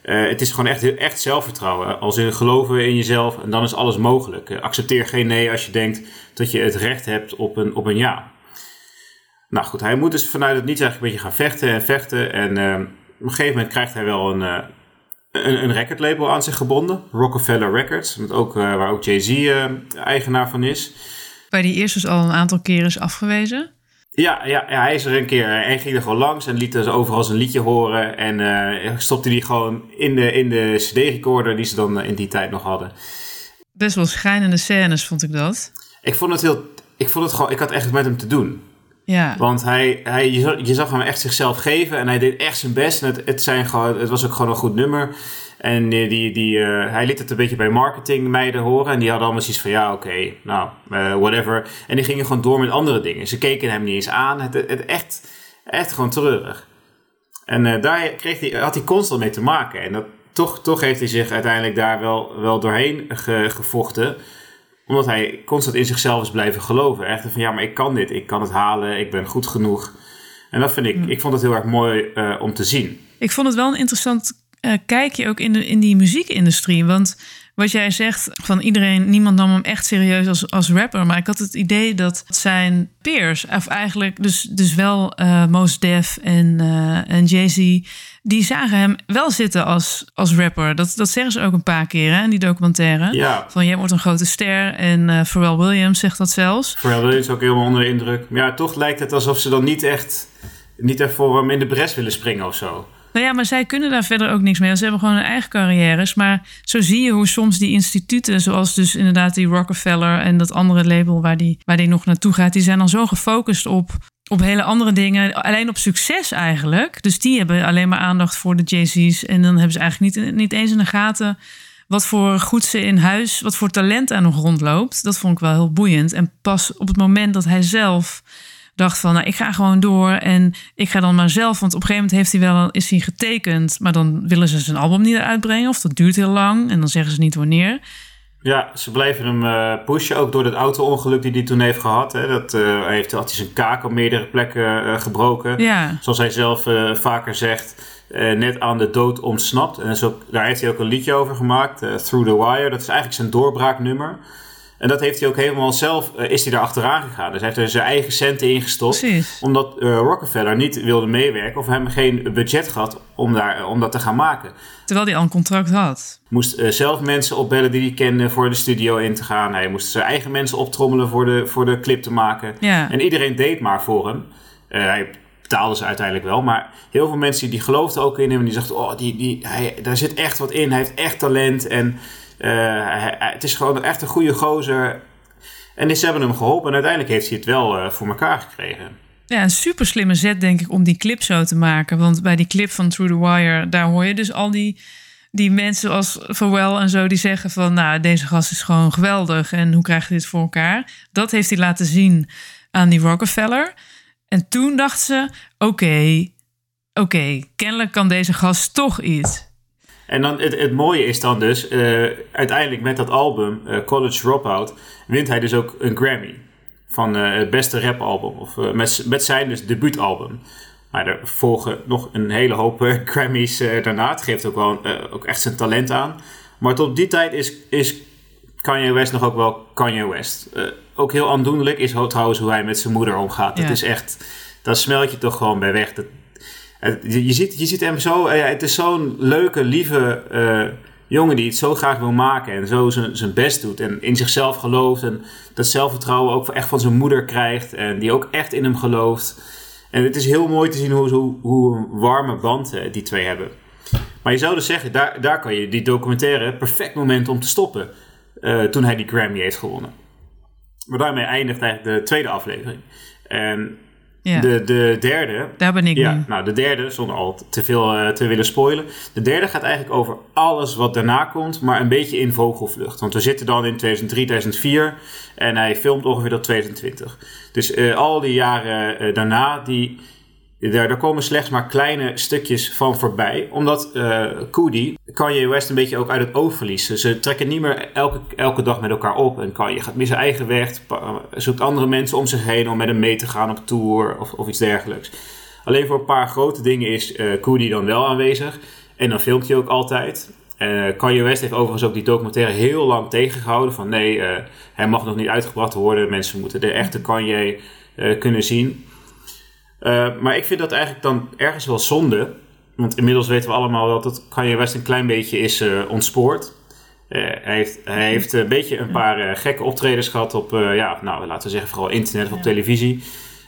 Uh, het is gewoon echt, echt zelfvertrouwen. Als in geloven in jezelf en dan is alles mogelijk. Uh, accepteer geen nee als je denkt dat je het recht hebt op een, op een ja. Nou goed, hij moet dus vanuit het niets eigenlijk een beetje gaan vechten en vechten. En op een gegeven moment krijgt hij wel een, een, een recordlabel aan zich gebonden. Rockefeller Records, met ook, waar ook Jay-Z eigenaar van is. Waar die eerst dus al een aantal keren is afgewezen. Ja, ja, ja, hij is er een keer. Hij ging er gewoon langs en liet dus overal zijn liedje horen. En uh, stopte die gewoon in de, in de CD-recorder die ze dan in die tijd nog hadden. Best wel schijnende scènes vond ik dat. Ik vond het heel. Ik vond het gewoon. Ik had echt met hem te doen. Ja. Want hij, hij, je, zag, hem echt zichzelf geven en hij deed echt zijn best. En het, het, zijn gewoon, het was ook gewoon een goed nummer. En die, die, uh, hij liet het een beetje bij marketingmeiden horen. En die hadden allemaal zoiets van, ja, oké, nou, uh, whatever. En die gingen gewoon door met andere dingen. Ze keken hem niet eens aan. Het, het echt, echt gewoon treurig. En uh, daar kreeg hij, had hij constant mee te maken. En dat, toch, toch heeft hij zich uiteindelijk daar wel, wel doorheen ge, gevochten. Omdat hij constant in zichzelf is blijven geloven. Echt van, ja, maar ik kan dit. Ik kan het halen. Ik ben goed genoeg. En dat vind ik, ik vond het heel erg mooi om te zien. Ik vond het wel een interessant uh, kijk je ook in, de, in die muziekindustrie. Want wat jij zegt van iedereen, niemand nam hem echt serieus als, als rapper. Maar ik had het idee dat zijn peers, of eigenlijk dus, dus wel uh, Mos Def en, uh, en Jay-Z, die zagen hem wel zitten als, als rapper. Dat, dat zeggen ze ook een paar keer hè, in die documentaire. Ja. Van jij wordt een grote ster en uh, Pharrell Williams zegt dat zelfs. Pharrell Williams ook helemaal onder de indruk. Maar ja, toch lijkt het alsof ze dan niet echt, niet echt voor hem in de bres willen springen of zo. Nou ja, maar zij kunnen daar verder ook niks mee. Ze hebben gewoon hun eigen carrières. Maar zo zie je hoe soms die instituten, zoals dus inderdaad die Rockefeller en dat andere label waar die, waar die nog naartoe gaat, die zijn dan zo gefocust op, op hele andere dingen. Alleen op succes eigenlijk. Dus die hebben alleen maar aandacht voor de Jay-Z's. En dan hebben ze eigenlijk niet, niet eens in de gaten wat voor goed ze in huis, wat voor talent er nog rondloopt. Dat vond ik wel heel boeiend. En pas op het moment dat hij zelf dacht van, nou, ik ga gewoon door en ik ga dan maar zelf. Want op een gegeven moment heeft hij wel, is hij getekend, maar dan willen ze zijn album niet uitbrengen of dat duurt heel lang en dan zeggen ze niet wanneer. Ja, ze blijven hem uh, pushen, ook door dat auto-ongeluk die hij toen heeft gehad. Hè. Dat, uh, hij heeft, had hij zijn kaak op meerdere plekken uh, gebroken. Ja. Zoals hij zelf vaker zegt, net aan de dood ontsnapt. En ook, daar heeft hij ook een liedje over gemaakt, Through the Wire. Dat is eigenlijk zijn doorbraaknummer. En dat heeft hij ook helemaal zelf, uh, is hij daar achteraan gegaan. Dus hij heeft er zijn eigen centen ingestopt. Precies. Omdat uh, Rockefeller niet wilde meewerken of hem geen budget gehad om, daar, om dat te gaan maken. Terwijl hij al een contract had. Moest zelf mensen opbellen die hij kende voor de studio in te gaan. Hij moest zijn eigen mensen optrommelen voor de, voor de clip te maken. Ja. En iedereen deed maar voor hem. hij betaalde ze uiteindelijk wel. Maar heel veel mensen die geloofden ook in hem. En die dachten, oh, die, die, hij, daar zit echt wat in. Hij heeft echt talent. En... Hij, het is gewoon echt een goede gozer. En ze hebben hem geholpen en uiteindelijk heeft hij het wel uh, voor elkaar gekregen. Ja, een super slimme zet denk ik om die clip zo te maken. Want bij die clip van Through the Wire, daar hoor je dus al die, die mensen als Pharrell en zo... die zeggen van, nou, deze gast is gewoon geweldig en hoe krijg je dit voor elkaar? Dat heeft hij laten zien aan die Rockefeller. En toen dachten ze, oké, oké, kennelijk kan deze gast toch iets. En dan het, het mooie is dan dus, uh, uiteindelijk met dat album, uh, College Dropout, wint hij dus ook een Grammy. Van uh, het beste rapalbum. Of met, met zijn dus debuutalbum. Maar er volgen nog een hele hoop Grammys daarna. Het geeft ook wel ook echt zijn talent aan. Maar tot die tijd is, is Kanye West nog ook wel Kanye West. ook heel aandoenlijk is trouwens hoe hij met zijn moeder omgaat. Ja. Dat is echt, dat smelt je toch gewoon bij weg. Dat, je, ziet, je ziet hem zo, het is zo'n leuke, lieve uh, jongen die het zo graag wil maken en zo zijn best doet en in zichzelf gelooft en dat zelfvertrouwen ook echt van zijn moeder krijgt en die ook echt in hem gelooft. En het is heel mooi te zien hoe, hoe, hoe een warme band uh, die twee hebben. Maar je zou dus zeggen, daar, daar kan je die documentaire perfect moment om te stoppen. eh, toen hij die Grammy heeft gewonnen. Maar daarmee eindigt eigenlijk de tweede aflevering. En Ja, de, de derde, daar ben ik ja, nu. nou de derde, zonder al te veel eh, te willen spoilen. De derde gaat eigenlijk over alles wat daarna komt, maar een beetje in vogelvlucht. Want we zitten dan in 2003, 2004 en hij filmt ongeveer tot 2020. Dus eh, al die jaren eh, daarna, die, daar, daar komen slechts maar kleine stukjes van voorbij. Omdat eh Coody Kanye West een beetje ook uit het oog verliest. Ze trekken niet meer elke, elke dag met elkaar op. En Kanye gaat meer zijn eigen weg, pa- zoekt andere mensen om zich heen om met hem mee te gaan op tour of, of iets dergelijks. Alleen voor een paar grote dingen is eh Coody dan wel aanwezig. En dan filmt hij ook altijd. Eh Kanye West heeft overigens ook die documentaire heel lang tegengehouden. Van nee, eh, hij mag nog niet uitgebracht worden. Mensen moeten de echte Kanye eh, kunnen zien. Eh, maar ik vind dat eigenlijk dan ergens wel zonde. Want inmiddels weten we allemaal dat Kanye West een klein beetje is eh, ontspoord. Eh, hij heeft, hij heeft een beetje een paar gekke optredens gehad op, ja, nou, laten we zeggen, vooral internet of op televisie.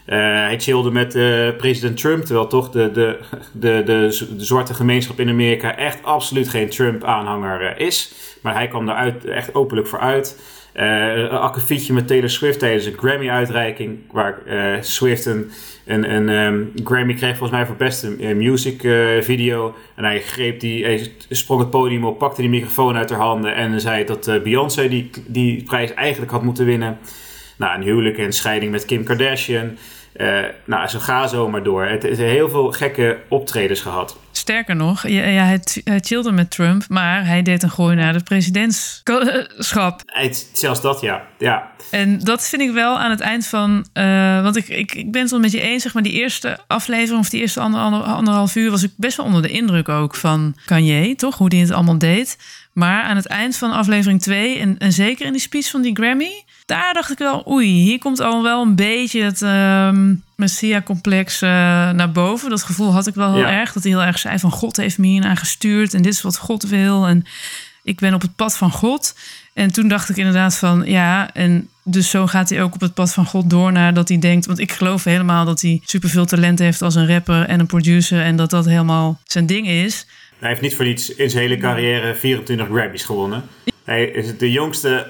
Hij chillde met president Trump, terwijl toch de, de, de, de, zwarte gemeenschap in Amerika echt absoluut geen Trump-aanhanger is. Maar hij kwam daar echt openlijk voor uit. Eh, een akkefietje met Taylor Swift tijdens een Grammy-uitreiking, waar eh, Swift een, een, ehm, Grammy kreeg volgens mij voor beste eh, music video. En hij greep die, hij sprong het podium op, pakte die microfoon uit haar handen en zei dat Beyoncé die, die prijs eigenlijk had moeten winnen. Nou, een huwelijk en scheiding met Kim Kardashian. Eh, nou, zo ga zo maar door. Het is heel veel gekke optredens gehad. Sterker nog, ja, ja, hij, chillde met Trump, maar hij deed een gooi naar het presidentschap. Het, zelfs dat, ja. ja. En dat vind ik wel aan het eind van. eh, want ik, ik, ik ben het wel met je eens, zeg maar, die eerste aflevering of die eerste ander, ander, anderhalf uur was ik best wel onder de indruk ook van Kanye, toch? Hoe die het allemaal deed. Maar aan het eind van aflevering 2, en, en zeker in die speech van die Grammy, daar dacht ik wel, oei, hier komt al wel een beetje het ehm Messia-complex eh, naar boven. Dat gevoel had ik wel heel Ja. erg. Dat hij heel erg zei van God heeft me hiernaar gestuurd en dit is wat God wil. En ik ben op het pad van God. En toen dacht ik inderdaad van ja, en dus zo gaat hij ook op het pad van God door naar dat hij denkt, want ik geloof helemaal dat hij superveel talent heeft als een rapper en een producer en dat dat helemaal zijn ding is. Hij heeft niet voor niets in zijn hele carrière 24 Grammys gewonnen. Hij is de jongste,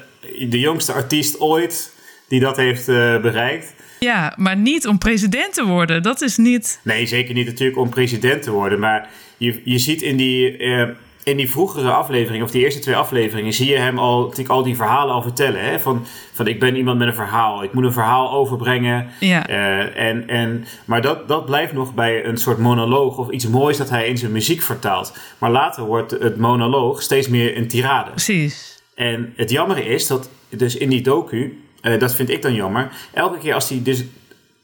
de jongste artiest ooit die dat heeft eh, bereikt. Ja, maar niet om president te worden. Dat is niet. Nee, zeker niet natuurlijk om president te worden. Maar je, je ziet in die, eh, in die vroegere afleveringen, of die eerste twee afleveringen, zie je hem al, natuurlijk al die verhalen al vertellen. Hè? Van, van ik ben iemand met een verhaal, ik moet een verhaal overbrengen. Ja. Eh, en, en, maar dat, dat blijft nog bij een soort monoloog of iets moois dat hij in zijn muziek vertaalt. Maar later wordt het monoloog steeds meer een tirade. Precies. En het jammer is dat dus in die docu, eh, dat vind ik dan jammer, elke keer als hij dus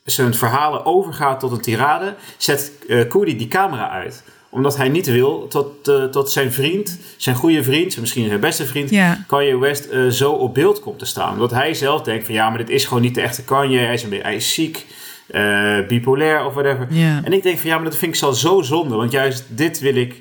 zijn verhalen overgaat tot een tirade, zet Coody die camera uit. Omdat hij niet wil tot, eh, tot zijn vriend, zijn goede vriend, misschien zijn beste vriend, Ja. Kanye West zo op beeld komt te staan. Omdat hij zelf denkt van ja, maar dit is gewoon niet de echte Kanye, hij is, een beetje, hij is ziek, eh, bipolair of whatever. Ja. En ik denk van ja, maar dat vind ik zo, zo zonde, want juist dit wil ik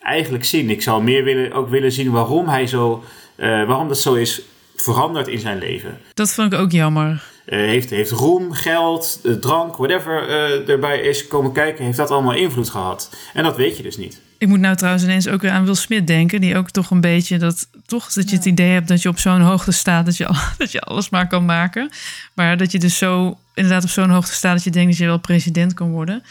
eigenlijk zien. Ik zou meer willen, ook willen zien waarom hij zo, waarom dat zo is veranderd in zijn leven. Dat vond ik ook jammer. Eh, heeft, heeft roem, geld, eh, drank, whatever eh, erbij is komen kijken, heeft dat allemaal invloed gehad. En dat weet je dus niet. Ik moet nou trouwens ineens ook weer aan Will Smith denken, die ook toch een beetje dat, toch, dat je het idee hebt dat je op zo'n hoogte staat dat je, al- dat je alles maar kan maken. Maar dat je dus zo inderdaad op zo'n hoogte staat dat je denkt dat je wel president kan worden.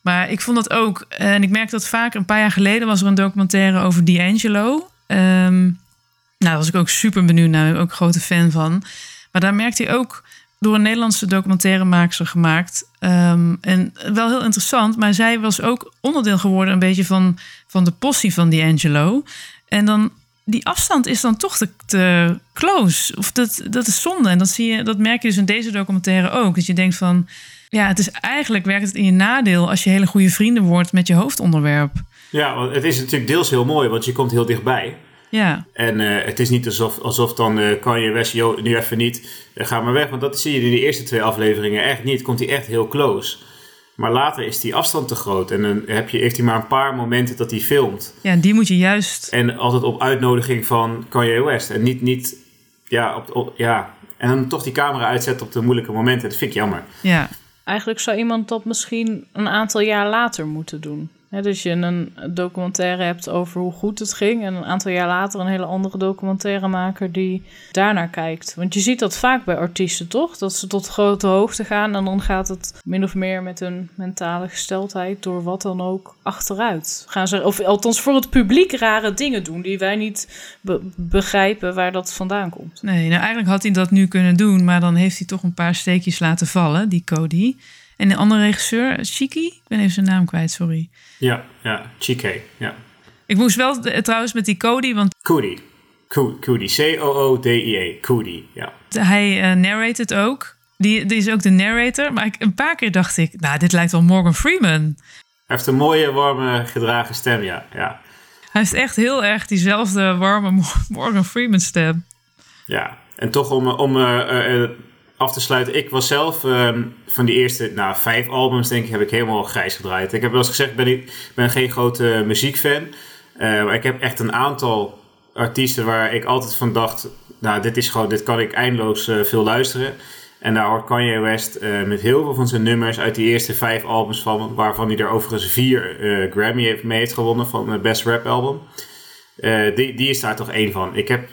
Maar ik vond dat ook, en ik merk dat vaak, een paar jaar geleden was er een documentaire over D'Angelo. Ehm, nou, daar was ik ook super benieuwd naar, ook grote fan van. Maar daar merkte hij ook door een Nederlandse documentairemaakster gemaakt. Ehm, en wel heel interessant, maar zij was ook onderdeel geworden een beetje van, van de possie van D'Angelo. En dan, die afstand is dan toch te, te close. Of dat, dat is zonde. En dat, zie je, dat merk je dus in deze documentaire ook. Dat je denkt van, ja, het is eigenlijk werkt het in je nadeel als je hele goede vrienden wordt met je hoofdonderwerp. Ja, want het is natuurlijk deels heel mooi, want je komt heel dichtbij. Ja, En eh, het is niet alsof, alsof dan eh Kanye West, joh, nu even niet, eh, ga maar weg. Want dat zie je in de eerste twee afleveringen echt niet. Komt hij echt heel close. Maar later is die afstand te groot. En dan heb je, heeft hij maar een paar momenten dat hij filmt. ja, die moet je juist. En altijd op uitnodiging van Kanye West. En niet, niet ja, op, op- ja. En dan toch die camera uitzetten op de moeilijke momenten. Dat vind ik jammer. Ja, Eigenlijk zou iemand dat misschien een aantal jaar later moeten doen. Dus je een documentaire hebt over hoe goed het ging. En een aantal jaar later een hele andere documentairemaker die daarnaar kijkt. Want je ziet dat vaak bij artiesten, toch? Dat ze tot grote hoogte gaan en dan gaat het min of meer met hun mentale gesteldheid door wat dan ook achteruit. Gaan ze, of althans voor het publiek rare dingen doen die wij niet begrijpen waar dat vandaan komt. Nee, nou eigenlijk had hij dat nu kunnen doen, maar dan heeft hij toch een paar steekjes laten vallen, die Cody. En de andere regisseur, Chiki, ik ben even zijn naam kwijt, sorry. Ja, ja, Chike, ja. Ik moest wel trouwens met die Cody, want... Cody, Cody, C-O-O-D-I-E, Cody, ja. Hij uh, narrate het ook. Die, die is ook de narrator. Maar ik, een paar keer dacht ik, nou, dit lijkt wel Morgan Freeman. Hij heeft een mooie, warme, gedragen stem, ja. ja. Hij heeft echt heel erg diezelfde warme Morgan Freeman stem. Ja, en toch om, om uh, uh, af te sluiten. Ik was zelf ehm, van die eerste nou, vijf albums, denk ik, heb ik helemaal grijs gedraaid. Ik heb wel eens gezegd, ben ik ben geen grote muziekfan. Uh, maar ik heb echt een aantal artiesten waar ik altijd van dacht... Nou, dit is gewoon, dit kan ik eindeloos uh, veel luisteren. En daar hoort Kanye West uh, met heel veel van zijn nummers uit die eerste vijf albums van... waarvan hij er overigens vier Grammy heeft, mee heeft gewonnen van het Best Rap Album. die, die is daar toch één van. Ik heb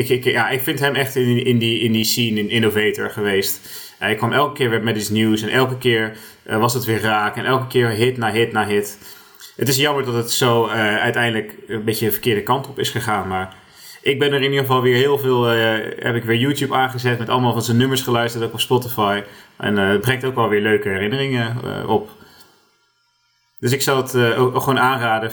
ik, ik, ja, ik vind hem echt in, in, die, in die scene een innovator geweest. Hij kwam elke keer weer met iets nieuws en elke keer uh, was het weer raak en elke keer hit na hit na hit. Het is jammer dat het zo uh, uiteindelijk een beetje de verkeerde kant op is gegaan, maar ik ben er in ieder geval weer heel veel, heb ik weer YouTube aangezet met allemaal van zijn nummers geluisterd, ook op Spotify. En het brengt ook wel weer leuke herinneringen op. Dus ik zou het ook, gewoon aanraden.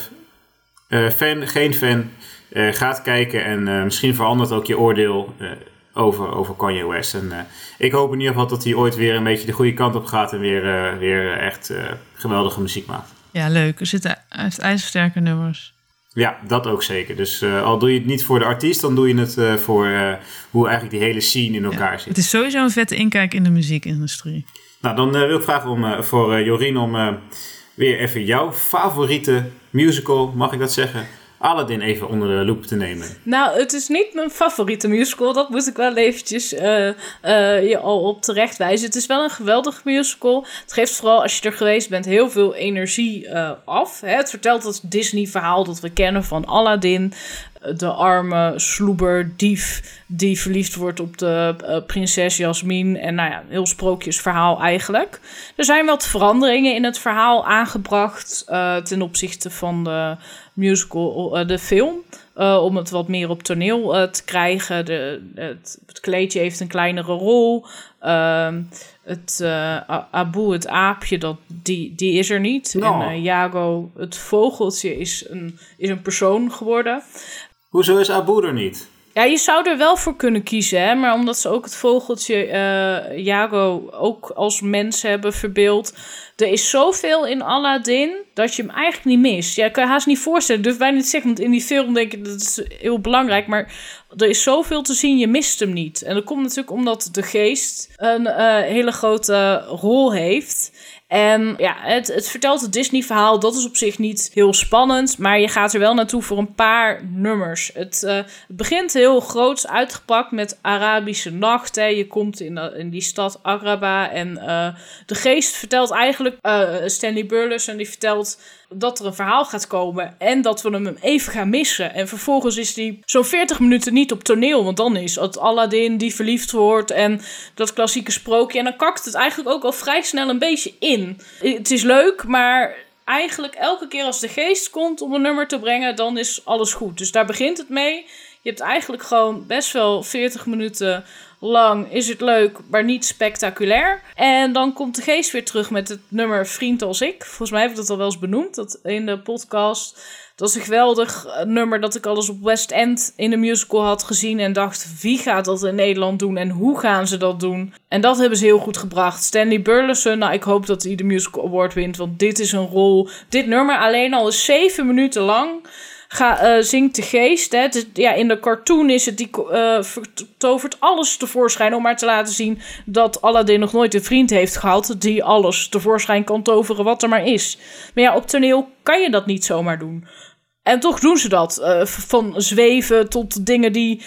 fan, geen fan, uh, gaat kijken en uh, misschien verandert ook je oordeel uh, over, over Kanye West. En ik hoop in ieder geval dat hij ooit weer een beetje de goede kant op gaat en weer, weer echt geweldige muziek maakt. Ja, leuk. Er zitten ijzersterke nummers. Ja, dat ook zeker. Dus al doe je het niet voor de artiest, dan doe je het voor hoe eigenlijk die hele scene in elkaar ja, zit. Het is sowieso een vette inkijk in de muziekindustrie. Nou, dan wil ik vragen om, voor Jorien om weer even jouw favoriete musical, mag ik dat zeggen, Aladdin even onder de loep te nemen? Nou, het is niet mijn favoriete musical. Dat moet ik wel eventjes uh, uh, je al op terecht wijzen. Het is wel een geweldig musical. Het geeft vooral, als je er geweest bent, heel veel energie uh, af. Hè? Het vertelt het Disney-verhaal dat we kennen van Aladdin de arme sloeber, dief, die verliefd wordt op de uh, prinses Jasmin. En nou ja, een heel sprookjesverhaal eigenlijk. Er zijn wat veranderingen in het verhaal aangebracht uh, ten opzichte van de musical, uh, de film. om het wat meer op toneel te krijgen. De, het, het, kleedje heeft een kleinere rol. Ehm, het Abu, het aapje, dat, die, die is er niet. No. En Jago, het vogeltje, is een, is een persoon geworden. Hoezo is Abu er niet? Ja, je zou er wel voor kunnen kiezen, hè? maar omdat ze ook het vogeltje uh, Jago ook als mens hebben verbeeld. Er is zoveel in Aladdin dat je hem eigenlijk niet mist. Ja, kan je haast niet voorstellen. Dus wij niet zeggen, want in die film denk ik dat is heel belangrijk. Maar er is zoveel te zien, je mist hem niet. En dat komt natuurlijk omdat de geest een uh, hele grote rol heeft. En ja, het, het vertelt het Disney-verhaal. Dat is op zich niet heel spannend. Maar je gaat er wel naartoe voor een paar nummers. Het, het begint heel groots uitgepakt met Arabische nacht. Hè. Je komt in, uh, in die stad Agraba. En uh, de geest vertelt eigenlijk. Stanley Burles. En die vertelt dat er een verhaal gaat komen en dat we hem even gaan missen. En vervolgens is hij zo'n 40 minuten niet op toneel, want dan is het Aladdin die verliefd wordt en dat klassieke sprookje. En dan kakt het eigenlijk ook al vrij snel een beetje in. Het is leuk, maar eigenlijk elke keer als de geest komt om een nummer te brengen, dan is alles goed. Dus daar begint het mee. Je hebt eigenlijk gewoon best wel 40 minuten lang is het leuk, maar niet spectaculair. En dan komt de geest weer terug met het nummer Vriend als ik. Volgens mij heb ik dat al wel eens benoemd dat in de podcast. Dat is een geweldig eh, nummer dat ik al eens op West End in de musical had gezien. En dacht, wie gaat dat in Nederland doen en hoe gaan ze dat doen? En dat hebben ze heel goed gebracht. Stanley Burleson, nou ik hoop dat hij de Musical Award wint. Want dit is een rol. Dit nummer alleen al is zeven minuten lang ga, uh, zingt de geest. Hè. ja, in de cartoon is het, die uh, vertovert alles tevoorschijn om maar te laten zien dat Aladdin nog nooit een vriend heeft gehad die alles tevoorschijn kan toveren wat er maar is. Maar ja, op toneel kan je dat niet zomaar doen. En toch doen ze dat. Uh, van zweven tot dingen die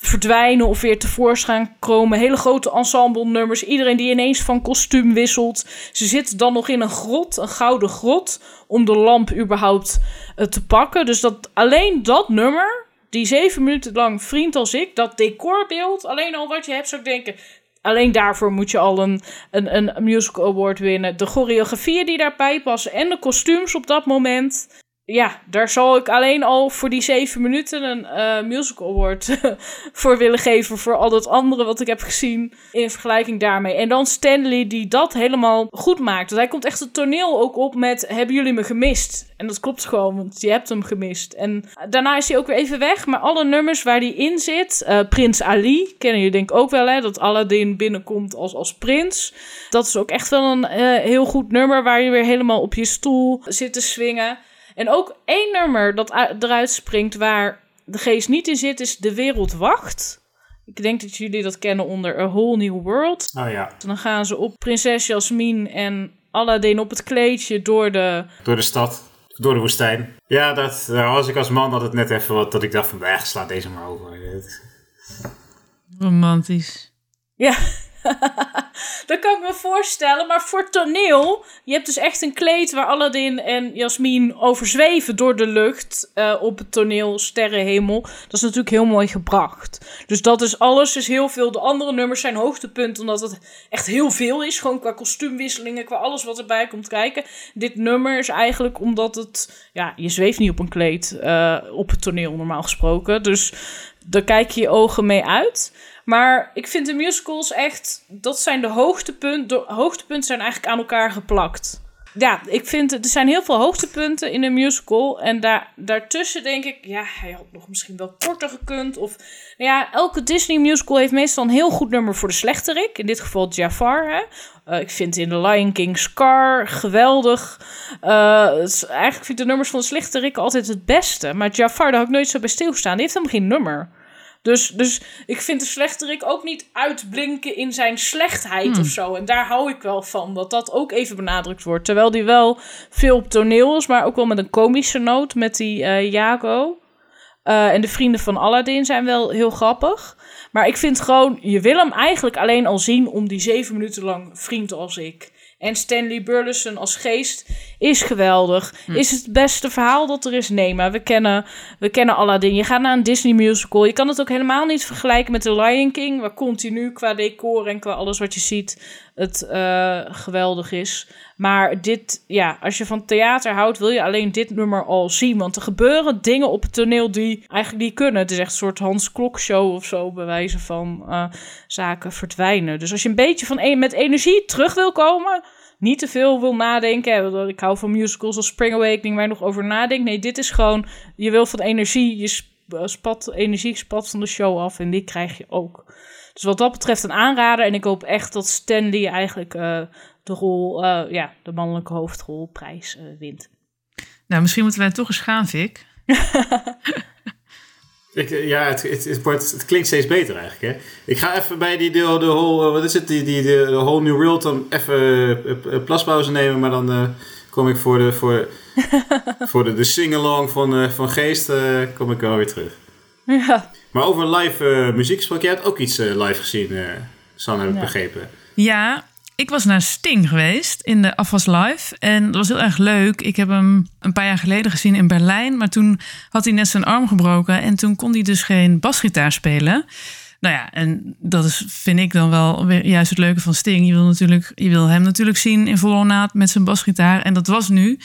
verdwijnen of weer tevoorschijn komen. Hele grote ensemble nummers. Iedereen die ineens van kostuum wisselt. Ze zitten dan nog in een grot, een gouden grot, om de lamp überhaupt uh, te pakken. Dus dat, alleen dat nummer, die zeven minuten lang Vriend als ik, dat decorbeeld, alleen al wat je hebt, zou ik denken... Alleen daarvoor moet je al een, een, een musical award winnen. De choreografieën die daarbij passen en de kostuums op dat moment ja, daar zal ik alleen al voor die zeven minuten een uh, musical award voor willen geven. Voor al dat andere wat ik heb gezien in vergelijking daarmee. En dan Stanley die dat helemaal goed maakt. Want hij komt echt het toneel ook op met: Hebben jullie me gemist? En dat klopt gewoon, want je hebt hem gemist. En daarna is hij ook weer even weg. Maar alle nummers waar hij in zit, uh, Prins Ali, kennen jullie denk ik ook wel, hè? Dat Aladdin binnenkomt als, als prins. Dat is ook echt wel een uh, heel goed nummer waar je weer helemaal op je stoel zit te swingen. En ook één nummer dat eruit springt waar de geest niet in zit, is De Wereld Wacht. Ik denk dat jullie dat kennen onder A Whole New World. Oh ja. Dan gaan ze op prinses Jasmine en Aladdin op het kleedje door de... Door de stad, door de woestijn. Ja, dat daar was ik als man altijd net even wat dat ik dacht van, weg, slaat deze maar over. Romantisch. Ja, dat kan ik me voorstellen. Maar voor toneel, je hebt dus echt een kleed waar Aladdin en Jasmin over zweven door de lucht uh, op het toneel, sterrenhemel. Dat is natuurlijk heel mooi gebracht. Dus dat is alles, is heel veel. De andere nummers zijn hoogtepunt, omdat het echt heel veel is. Gewoon qua kostuumwisselingen, qua alles wat erbij komt kijken. Dit nummer is eigenlijk omdat het, ja, je zweeft niet op een kleed uh, op het toneel normaal gesproken. Dus daar kijk je je ogen mee uit. Maar ik vind de musicals echt, dat zijn de hoogtepunten. Hoogtepunten zijn eigenlijk aan elkaar geplakt. Ja, ik vind, er zijn heel veel hoogtepunten in een musical. En daar, daartussen denk ik, ja, hij had nog misschien wel korter gekund. Of, nou ja, elke Disney musical heeft meestal een heel goed nummer voor de slechterik. In dit geval Jafar, hè. Uh, ik vind in The Lion King Scar geweldig. Uh, eigenlijk vind ik de nummers van de slechterik altijd het beste. Maar Jafar, daar had ik nooit zo bij stilgestaan. Die heeft helemaal geen nummer. Dus, dus ik vind de slechterik ook niet uitblinken in zijn slechtheid hmm. of zo. En daar hou ik wel van, dat dat ook even benadrukt wordt. Terwijl die wel veel op toneel is, maar ook wel met een komische noot. Met die uh, Jago. Uh, en de vrienden van Aladdin zijn wel heel grappig. Maar ik vind gewoon, je wil hem eigenlijk alleen al zien om die zeven minuten lang vriend als ik. En Stanley Burleson als geest is geweldig. Hm. Is het beste verhaal dat er is? Nee, maar we kennen, we kennen Aladdin. Je gaat naar een Disney musical. Je kan het ook helemaal niet vergelijken met The Lion King... waar continu qua decor en qua alles wat je ziet het uh, geweldig is. Maar dit, ja, als je van theater houdt... wil je alleen dit nummer al zien. Want er gebeuren dingen op het toneel die eigenlijk niet kunnen. Het is echt een soort Hans Klok show of zo... bij wijze van uh, zaken verdwijnen. Dus als je een beetje van, e-, met energie terug wil komen niet te veel wil nadenken. Ik hou van musicals als Spring Awakening waar je nog over nadenkt. Nee, dit is gewoon, je wil van energie, je eh, spat, energie spat van de show af en die krijg je ook. Dus wat dat betreft een aanrader. En ik hoop echt dat Stanley eigenlijk uh, de rol, uh, ja, de mannelijke hoofdrolprijs uh, wint. Nou, misschien moeten wij toch eens gaan, Vic. Ik, eh, ja, het, het, het, wordt, het klinkt steeds beter eigenlijk. Hè? Ik ga even bij die de, de whole, wat is het, die, die, de, de whole new world dan even uh, plaspauze nemen, maar dan uh, kom ik voor de, voor, voor de, de sing-along van, uh, van Geest, kom ik wel weer terug. Ja. Maar over live muziek gesproken, jij hebt ook iets live gezien, San, heb ik ja. begrepen. Ja, ik was naar Sting geweest in de Afwas Live. En dat was heel erg leuk. Ik heb hem een paar jaar geleden gezien in Berlijn. Maar toen had hij net zijn arm gebroken. En toen kon hij dus geen basgitaar spelen. Nou ja, en dat is, vind ik dan wel weer juist het leuke van Sting. Je wil, natuurlijk, je wil hem natuurlijk zien in volle naad met zijn basgitaar. En dat was nu.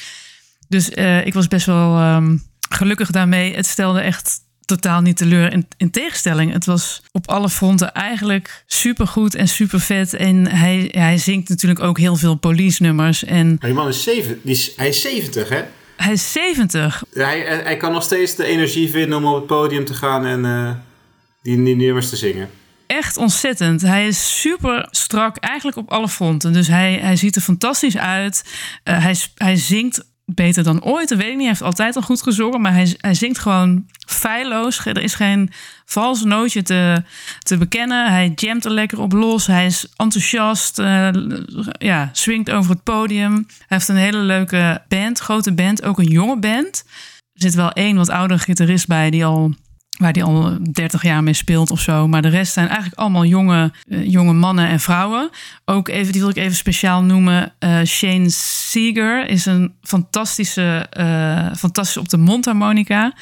Dus uh, ik was best wel um, gelukkig daarmee. Het stelde echt totaal niet teleur. In, in tegenstelling, het was op alle fronten eigenlijk super goed en super vet. En hij, hij zingt natuurlijk ook heel veel police-nummers. En die man is, zeven, die is, hij is 70, hè? Hij is 70. Hij, hij kan nog steeds de energie vinden om op het podium te gaan en uh, die, die nummers te zingen echt ontzettend. Hij is super strak, eigenlijk op alle fronten. Dus hij, hij ziet er fantastisch uit. Uh, hij, hij zingt beter dan ooit. Dat weet ik niet. Hij heeft altijd al goed gezongen. Maar hij, hij zingt gewoon feilloos. Er is geen vals nootje te, te bekennen. Hij jamt er lekker op los. Hij is enthousiast. Uh, ja, swingt over het podium. Hij heeft een hele leuke band. Grote band. Ook een jonge band. Er zit wel één wat oudere gitarist bij die al waar hij al 30 jaar mee speelt of zo. Maar de rest zijn eigenlijk allemaal jonge, eh, jonge mannen en vrouwen. Ook even, die wil ik even speciaal noemen. Uh, Shane Seeger is een fantastische, uh, op de mondharmonica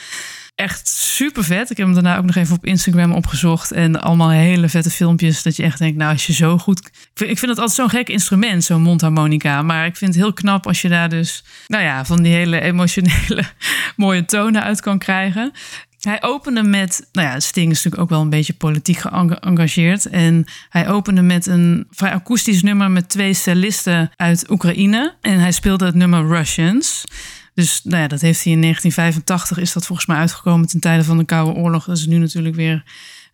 echt super vet. Ik heb hem daarna ook nog even op Instagram opgezocht. En allemaal hele vette filmpjes. Dat je echt denkt, nou, als je zo goed. Ik vind, ik vind het altijd zo'n gek instrument, zo'n mondharmonica. Maar ik vind het heel knap als je daar dus, nou ja, van die hele emotionele mooie tonen uit kan krijgen. Hij opende met, nou ja, Sting is natuurlijk ook wel een beetje politiek geëngageerd. En hij opende met een vrij akoestisch nummer met twee cellisten uit Oekraïne. En hij speelde het nummer Russians. Dus nou ja, dat heeft hij in 1985 is dat volgens mij uitgekomen ten tijde van de Koude Oorlog. Dat is nu natuurlijk weer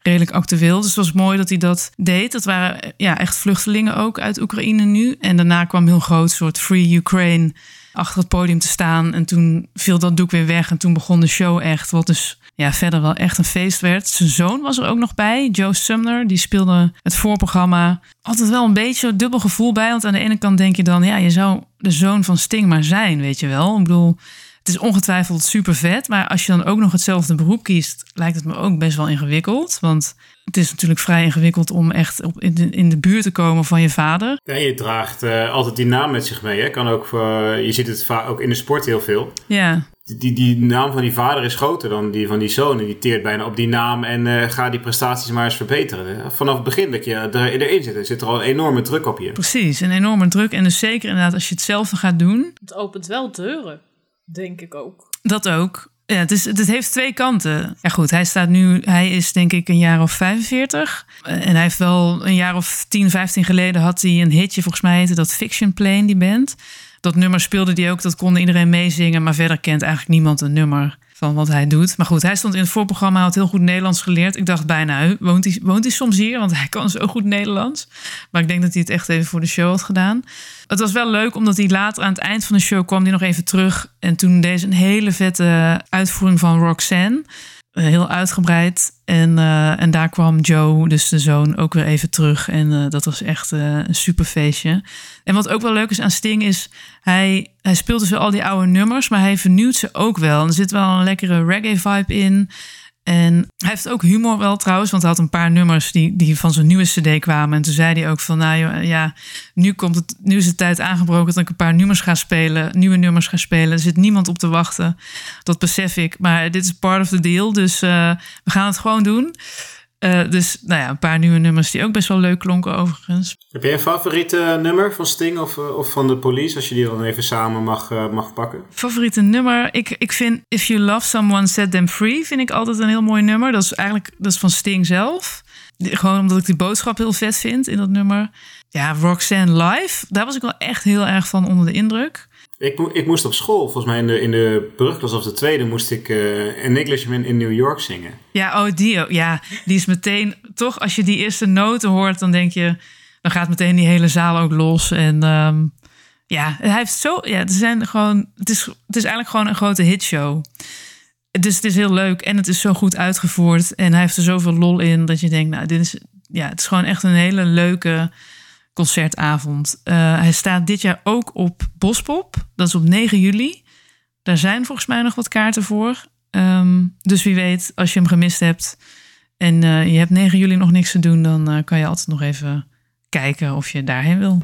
redelijk actueel. Dus het was mooi dat hij dat deed. Dat waren ja, echt vluchtelingen ook uit Oekraïne nu. En daarna kwam heel groot soort Free Ukraine achter het podium te staan. En toen viel dat doek weer weg. En toen begon de show echt. Wat dus ja, verder wel echt een feest werd. Zijn zoon was er ook nog bij, Joe Sumner. Die speelde het voorprogramma. Altijd wel een beetje een dubbel gevoel bij. Want aan de ene kant denk je dan, ja, je zou de zoon van Sting maar zijn, weet je wel. Ik bedoel, het is ongetwijfeld super vet. Maar als je dan ook nog hetzelfde beroep kiest, lijkt het me ook best wel ingewikkeld. Want het is natuurlijk vrij ingewikkeld om echt op in, de, in de buurt te komen van je vader. Ja, je draagt uh, altijd die naam met zich mee. Hè? Kan ook voor, je ziet het vaak ook in de sport heel veel. Ja. Die, die naam van die vader is groter dan die van die zoon. En die teert bijna op die naam en uh, ga die prestaties maar eens verbeteren. Vanaf het begin dat je er, erin zit, zit er al een enorme druk op je. Precies, een enorme druk. En dus zeker inderdaad als je hetzelfde gaat doen. Het opent wel deuren, denk ik ook. Dat ook. Ja, het, is, het heeft twee kanten. Ja, goed, hij staat nu, hij is denk ik een jaar of 45. En hij heeft wel een jaar of 10, 15 geleden had hij een hitje, volgens mij heette dat Fiction Plane, die band. Dat nummer speelde hij ook, dat kon iedereen meezingen, maar verder kent eigenlijk niemand een nummer van wat hij doet. Maar goed, hij stond in het voorprogramma, had heel goed Nederlands geleerd. Ik dacht bijna, woont hij, woont hij soms hier? Want hij kan zo goed Nederlands. Maar ik denk dat hij het echt even voor de show had gedaan. Het was wel leuk, omdat hij later aan het eind van de show kwam hij nog even terug. En toen deze een hele vette uitvoering van Roxanne. Eh, heel uitgebreid. En, uh, en daar kwam Joe, dus de zoon, ook weer even terug. En uh, dat was echt uh, een super feestje. En wat ook wel leuk is aan Sting is, hij, hij speelt dus al die oude nummers, maar hij vernieuwt ze ook wel. En er zit wel een lekkere reggae vibe in. En hij heeft ook humor wel trouwens, want hij had een paar nummers die, die van zijn nieuwe cd kwamen. En toen zei hij ook van, nou ja, nu, komt het, nu is het tijd aangebroken dat ik een paar nummers ga spelen, nieuwe nummers ga spelen. Er zit niemand op te wachten, dat besef ik. Maar dit is part of the deal, dus uh, we gaan het gewoon doen. Uh, dus nou ja, een paar nieuwe nummers die ook best wel leuk klonken overigens. Heb je een favoriete nummer van Sting of, of van de Police, als je die dan even samen mag, mag pakken? Favoriete nummer? Ik, ik vind If You Love Someone, Set Them Free vind ik altijd een heel mooi nummer. Dat is eigenlijk dat is van Sting zelf. Gewoon omdat ik die boodschap heel vet vind in dat nummer. Ja, Roxanne Live, daar was ik wel echt heel erg van onder de indruk. Ik, ik moest op school, volgens mij in de, in de brugklas of de tweede, moest ik uh, An Englishman in New York zingen. Ja, oh die, ja, die is meteen, toch als je die eerste noten hoort, dan denk je, dan gaat meteen die hele zaal ook los. En um, ja, hij heeft zo, ja, er zijn gewoon, het is, het is eigenlijk gewoon een grote hitshow. Dus het is heel leuk en het is zo goed uitgevoerd en hij heeft er zoveel lol in dat je denkt, nou, dit is, ja, het is gewoon echt een hele leuke concertavond. Uh, hij staat dit jaar ook op Bospop. Dat is op 9 juli. Daar zijn volgens mij nog wat kaarten voor. Um, dus wie weet, als je hem gemist hebt en uh, je hebt 9 juli nog niks te doen, dan uh, kan je altijd nog even kijken of je daarheen wil.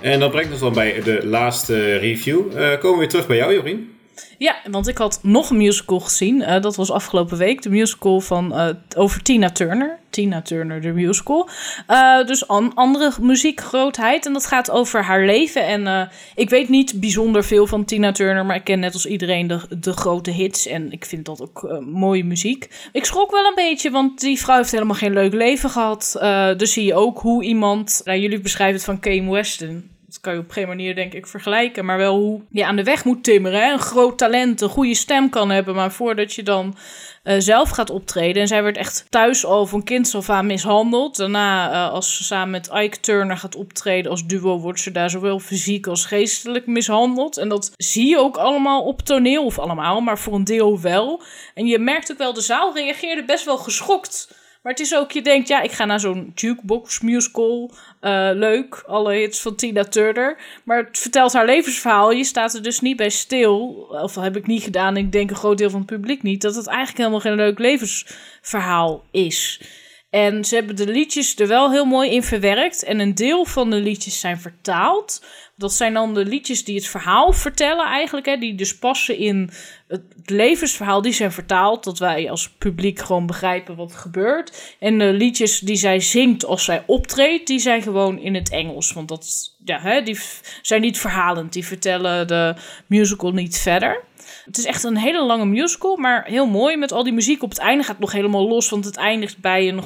En dat brengt ons dan bij de laatste review. komen we weer terug bij jou, Jorien. Ja, want ik had nog een musical gezien. Uh, dat was afgelopen week. De musical van, uh, over Tina Turner. Tina Turner, de musical. Uh, dus an andere muziekgrootheid. En dat gaat over haar leven. En ik weet niet bijzonder veel van Tina Turner. Maar ik ken net als iedereen de, de grote hits. En ik vind dat ook mooie muziek. Ik schrok wel een beetje. Want die vrouw heeft helemaal geen leuk leven gehad. dus zie je ook hoe iemand... Nou, jullie beschrijven het van Kane Weston dat kan je op geen manier denk ik vergelijken. Maar wel hoe je aan de weg moet timmeren. Een groot talent, een goede stem kan hebben. Maar voordat je dan uh, zelf gaat optreden. En zij werd echt thuis al van kind af aan mishandeld. Daarna, uh, als ze samen met Ike Turner gaat optreden als duo, wordt ze daar zowel fysiek als geestelijk mishandeld. En dat zie je ook allemaal op toneel, of allemaal, maar voor een deel wel. En je merkt ook wel, de zaal reageerde best wel geschokt Maar het is ook, je denkt, ja, ik ga naar zo'n jukebox musical. Uh, leuk, alle hits van Tina Turner. Maar het vertelt haar levensverhaal. Je staat er dus niet bij stil. Of heb ik niet gedaan. Ik denk een groot deel van het publiek niet. Dat het eigenlijk helemaal geen leuk levensverhaal is. En ze hebben de liedjes er wel heel mooi in verwerkt. En een deel van de liedjes zijn vertaald. Dat zijn dan de liedjes die het verhaal vertellen eigenlijk. Hè, die dus passen in het levensverhaal. Die zijn vertaald. Dat wij als publiek gewoon begrijpen wat er gebeurt. En de liedjes die zij zingt als zij optreedt. Die zijn gewoon in het Engels. Want dat, ja, hè, die zijn niet verhalend. Die vertellen de musical niet verder. Het is echt een hele lange musical, maar heel mooi met al die muziek. Op het einde gaat het nog helemaal los, want het eindigt bij een,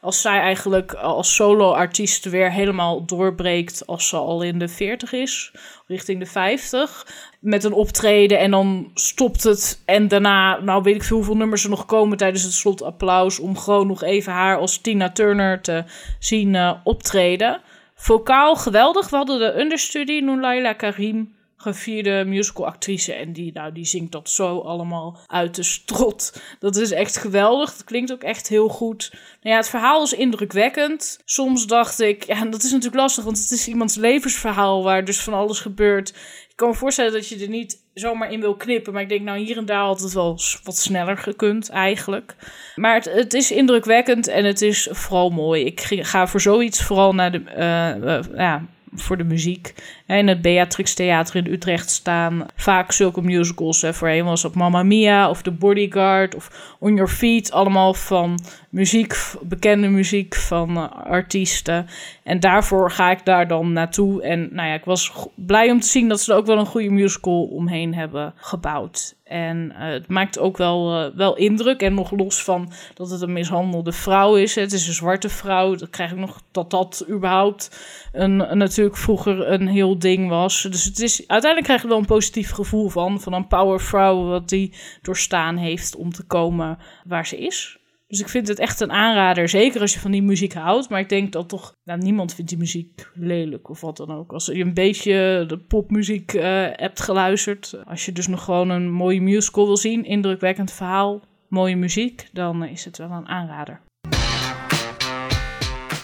als zij eigenlijk als solo-artiest weer helemaal doorbreekt als ze al in de 40 is, richting de 50. Met een optreden en dan stopt het. En daarna, nou weet ik veel hoeveel nummers er nog komen tijdens het slotapplaus. Om gewoon nog even haar als Tina Turner te zien uh, optreden. Vokaal geweldig. We hadden de understudy, Noulaila Karim gevierde musicalactrice. En die, nou, die zingt dat zo allemaal uit de strot. Dat is echt geweldig. Dat klinkt ook echt heel goed. Nou ja, het verhaal is indrukwekkend. Soms dacht ik, ja, dat is natuurlijk lastig, want het is iemands levensverhaal waar dus van alles gebeurt. Ik kan me voorstellen dat je er niet zomaar in wil knippen. Maar ik denk, nou, hier en daar had het wel wat sneller gekund, eigenlijk. Maar het, het is indrukwekkend en het is vooral mooi. Ik ga voor zoiets vooral naar de. Uh, uh, ja, voor de muziek. In het Beatrix Theater in Utrecht staan vaak zulke musicals. Voorheen was het Mamma Mia of The Bodyguard of On Your Feet. Allemaal van muziek, bekende muziek van uh, artiesten. En daarvoor ga ik daar dan naartoe. En nou ja, ik was blij om te zien dat ze er ook wel een goede musical omheen hebben gebouwd. En uh, het maakt ook wel, uh, wel indruk. En nog los van dat het een mishandelde vrouw is. Het is een zwarte vrouw. Dan krijg ik nog dat dat überhaupt een, natuurlijk vroeger een heel ding was. Dus het is, uiteindelijk krijg je wel een positief gevoel van. Van een powervrouw wat die doorstaan heeft om te komen waar ze is. Dus ik vind het echt een aanrader. Zeker als je van die muziek houdt. Maar ik denk dat toch... Nou, niemand vindt die muziek lelijk of wat dan ook. Als je een beetje de popmuziek uh, hebt geluisterd. Als je dus nog gewoon een mooie musical wil zien. Indrukwekkend verhaal. Mooie muziek. Dan is het wel een aanrader.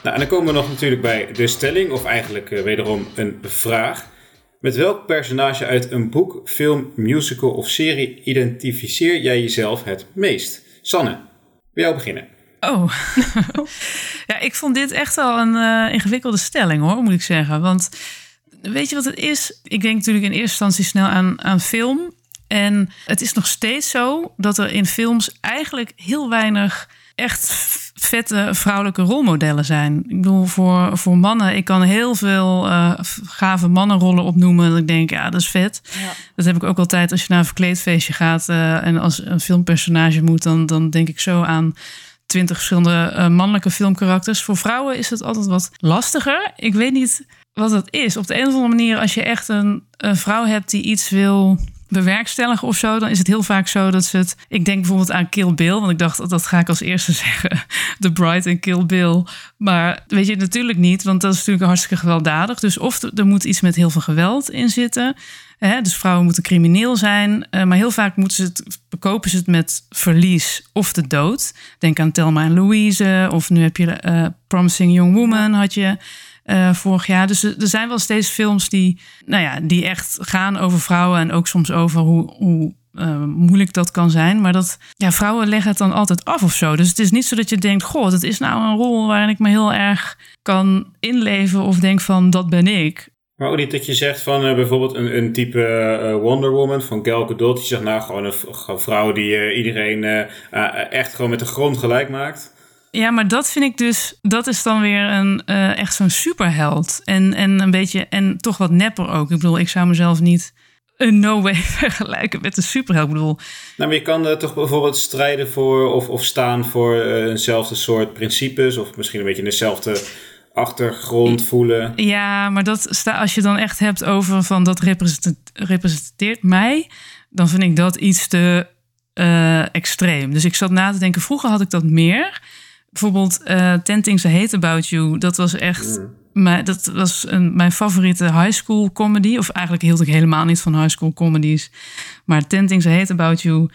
Nou, en dan komen we nog natuurlijk bij de stelling. Of eigenlijk uh, wederom een vraag. Met welk personage uit een boek, film, musical of serie identificeer jij jezelf het meest? Sanne bij jou beginnen. Oh, ja, ik vond dit echt wel een uh, ingewikkelde stelling hoor, moet ik zeggen. Want weet je wat het is? Ik denk natuurlijk in eerste instantie snel aan, aan film. En het is nog steeds zo dat er in films eigenlijk heel weinig echt vette vrouwelijke rolmodellen zijn. Ik bedoel, voor, voor mannen, ik kan heel veel uh, gave mannenrollen opnoemen. Dat ik denk, ja, dat is vet. Ja. Dat heb ik ook altijd als je naar een verkleedfeestje gaat uh, en als een filmpersonage moet, dan, dan denk ik zo aan twintig verschillende uh, mannelijke filmkarakters. Voor vrouwen is het altijd wat lastiger. Ik weet niet wat dat is. Op de een of andere manier, als je echt een, een vrouw hebt die iets wil bewerkstelligen of zo, dan is het heel vaak zo dat ze het. Ik denk bijvoorbeeld aan Kill Bill, want ik dacht dat ga ik als eerste zeggen. The Bride en Kill Bill. Maar weet je natuurlijk niet, want dat is natuurlijk hartstikke gewelddadig. Dus of er moet iets met heel veel geweld in zitten. Hè? Dus vrouwen moeten crimineel zijn. Uh, maar heel vaak moeten ze het, bekopen ze het met verlies of de dood. Denk aan Thelma en Louise. Of nu heb je uh, Promising Young Woman had je. Uh, vorig jaar. Dus er zijn wel steeds films die, nou ja, die echt gaan over vrouwen en ook soms over hoe, hoe uh, moeilijk dat kan zijn. Maar dat ja, vrouwen leggen het dan altijd af of zo. Dus het is niet zo dat je denkt: Goh, het is nou een rol waarin ik me heel erg kan inleven of denk van dat ben ik. Maar ook niet dat je zegt van uh, bijvoorbeeld een, een type Wonder Woman van Gal Gadot. Die zegt nou gewoon een, vrouw die iedereen echt gewoon met de grond gelijk maakt. Ja, maar dat vind ik dus, dat is dan weer een uh, echt zo'n superheld. En, en een beetje, en toch wat nepper ook. Ik bedoel, ik zou mezelf niet in no way vergelijken met een superheld. Ik bedoel. Nou, maar je kan uh, toch bijvoorbeeld strijden voor of, of staan voor uh, eenzelfde soort principes. Of misschien een beetje dezelfde achtergrond voelen. Ja, maar dat sta, als je dan echt hebt over van dat representeert mij, dan vind ik dat iets te extreem. Dus ik zat na te denken, vroeger had ik dat meer bijvoorbeeld uh, Ten Things I Hate About You. Dat was echt... Mm. Mijn, dat was een, mijn favoriete high school comedy. Of eigenlijk hield ik helemaal niet van high school comedies. Maar Ten Things I Hate About You...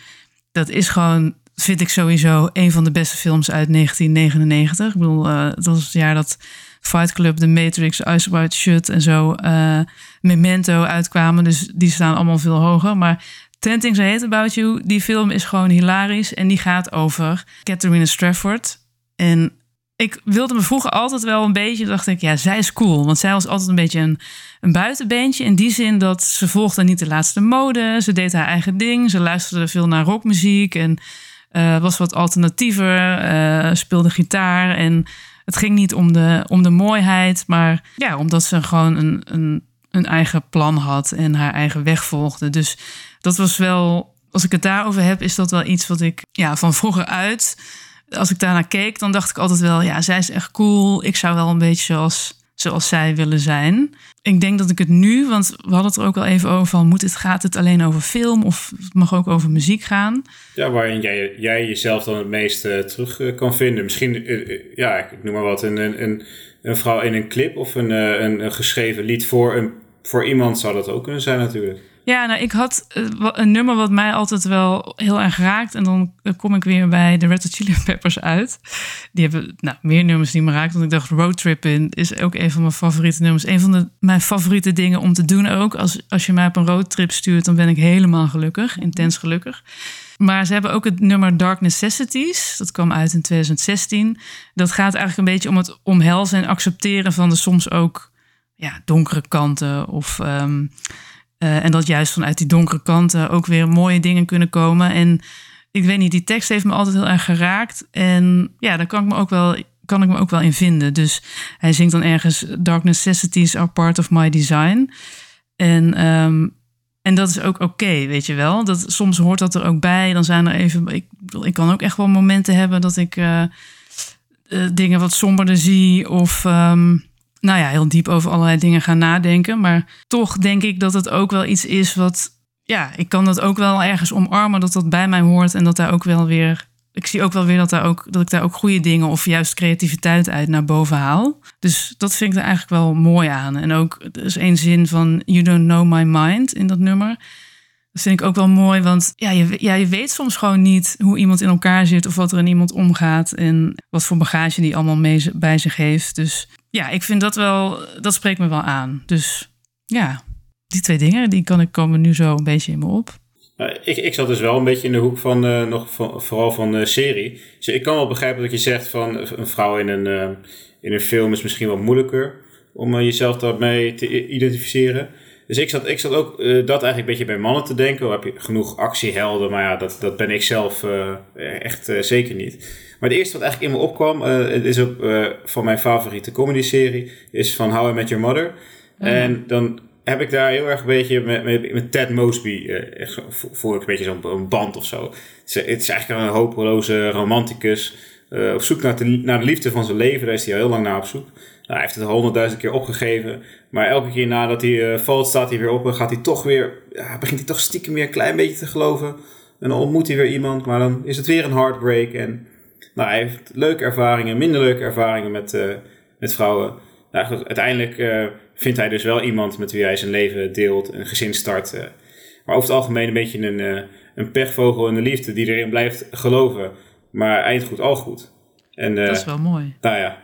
Dat is gewoon vind ik sowieso een van de beste films uit 1999. Ik bedoel, uh, dat was het jaar dat Fight Club, The Matrix, Ice White Shut en zo, uh, Memento uitkwamen. Dus die staan allemaal veel hoger. Maar Ten Things I Hate About You, die film is gewoon hilarisch. En die gaat over Catherine Strafford. En ik wilde me vroeger altijd wel een beetje, dacht ik, ja, zij is cool. Want zij was altijd een beetje een, een buitenbeentje. In die zin dat ze volgde niet de laatste mode. Ze deed haar eigen ding. Ze luisterde veel naar rockmuziek en uh, was wat alternatiever. Uh, speelde gitaar. En het ging niet om de, om de mooiheid, maar ja, omdat ze gewoon een, een, een eigen plan had en haar eigen weg volgde. Dus dat was wel, als ik het daarover heb, is dat wel iets wat ik ja, van vroeger uit als ik daarnaar keek, dan dacht ik altijd wel, ja, zij is echt cool. Ik zou wel een beetje zoals, zoals zij willen zijn. Ik denk dat ik het nu, want we hadden het er ook al even over van, moet het, gaat het alleen over film of het mag ook over muziek gaan? Ja, waarin jij, jij jezelf dan het meeste terug eh, kan vinden. Misschien, eh, eh, ja, ik noem maar wat, een, een, een vrouw in een clip of een, een, een geschreven lied voor, een, voor iemand zou dat ook kunnen zijn natuurlijk. Ja, nou, ik had uh, een nummer wat mij altijd wel heel erg raakt. En dan kom ik weer bij de Red Hot Chili Peppers uit. Die hebben nou, meer nummers die me raakt. Want ik dacht, Roadtripping is ook een van mijn favoriete nummers. Een van de, mijn favoriete dingen om te doen ook. Als, als je mij op een roadtrip stuurt, dan ben ik helemaal gelukkig. Intens gelukkig. Maar ze hebben ook het nummer Dark Necessities. Dat kwam uit in 2016. Dat gaat eigenlijk een beetje om het omhelzen en accepteren van de soms ook ja, donkere kanten. Of... Um, uh, en dat juist vanuit die donkere kanten ook weer mooie dingen kunnen komen. En ik weet niet, die tekst heeft me altijd heel erg geraakt. En ja, daar kan ik me ook wel, kan ik me ook wel in vinden. Dus hij zingt dan ergens: Dark necessities are part of my design. En, um, en dat is ook oké, weet je wel. Dat, soms hoort dat er ook bij. Dan zijn er even. Ik, ik kan ook echt wel momenten hebben dat ik uh, dingen wat somberder zie. Of. Um, nou ja, heel diep over allerlei dingen gaan nadenken. Maar toch denk ik dat het ook wel iets is wat. Ja, ik kan dat ook wel ergens omarmen dat dat bij mij hoort. En dat daar ook wel weer. Ik zie ook wel weer dat, daar ook, dat ik daar ook goede dingen of juist creativiteit uit naar boven haal. Dus dat vind ik er eigenlijk wel mooi aan. En ook, er is één zin van You don't know my mind in dat nummer. Dat vind ik ook wel mooi, want ja je, ja, je weet soms gewoon niet hoe iemand in elkaar zit of wat er in iemand omgaat en wat voor bagage die allemaal mee, bij zich heeft. Dus ja, ik vind dat wel, dat spreekt me wel aan. Dus ja, die twee dingen, die kan ik komen nu zo een beetje in me op. ik, ik zat dus wel een beetje in de hoek van, uh, nog vooral van uh, serie. Dus ik kan wel begrijpen dat je zegt van een vrouw in een, uh, in een film is misschien wat moeilijker om jezelf daarmee te identificeren. Dus ik zat, ik zat ook dat eigenlijk een beetje bij mannen te denken. Oh, heb je genoeg actiehelden? Maar ja, dat, dat ben ik zelf echt zeker niet. Maar het eerste wat eigenlijk in me opkwam, uh, is ook van mijn favoriete comedy-serie, is van How I Met Your Mother. Mhm. En dan heb ik daar heel erg een beetje met, met, met Ted Mosby, echt voel ik een beetje zo'n band of zo. Het is, het is, eigenlijk een hopeloze romanticus, op zoek naar de, naar de liefde van zijn leven, daar is hij al heel lang naar op zoek. Nou, hij heeft het honderdduizend keer opgegeven. Maar elke keer nadat hij valt, staat hij weer op en gaat hij toch weer. Ja, begint hij toch stiekem weer een klein beetje te geloven. En dan ontmoet hij weer iemand, maar dan is het weer een heartbreak. En nou, hij heeft leuke ervaringen, minder leuke ervaringen met, uh, met vrouwen. Nou, uiteindelijk uh, vindt hij dus wel iemand met wie hij zijn leven deelt, een gezin start. Uh, maar over het algemeen een beetje een, een pechvogel in de liefde die erin blijft geloven. Maar eind goed, al goed. En, dat is wel mooi. Nou ja.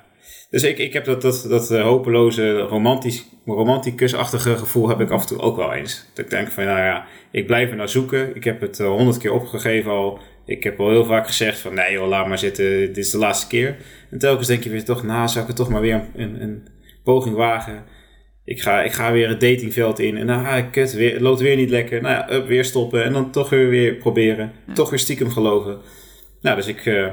Dus ik, ik heb dat, dat, dat hopeloze, romantisch, romanticusachtige gevoel heb ik af en toe ook wel eens. Dat ik denk van, nou ja, ik blijf er naar zoeken. Ik heb het honderd keer opgegeven al ik heb al heel vaak gezegd van nee joh, laat maar zitten, dit is de laatste keer. En telkens denk je weer toch, nou zou ik het toch maar weer een, een poging wagen. Ik ga, ik ga weer het datingveld in en nou, ah, kut, weer, het loopt weer niet lekker. Nou ja, up, weer stoppen en dan toch weer, weer proberen. Toch weer stiekem geloven. Nou, dus ik... Uh...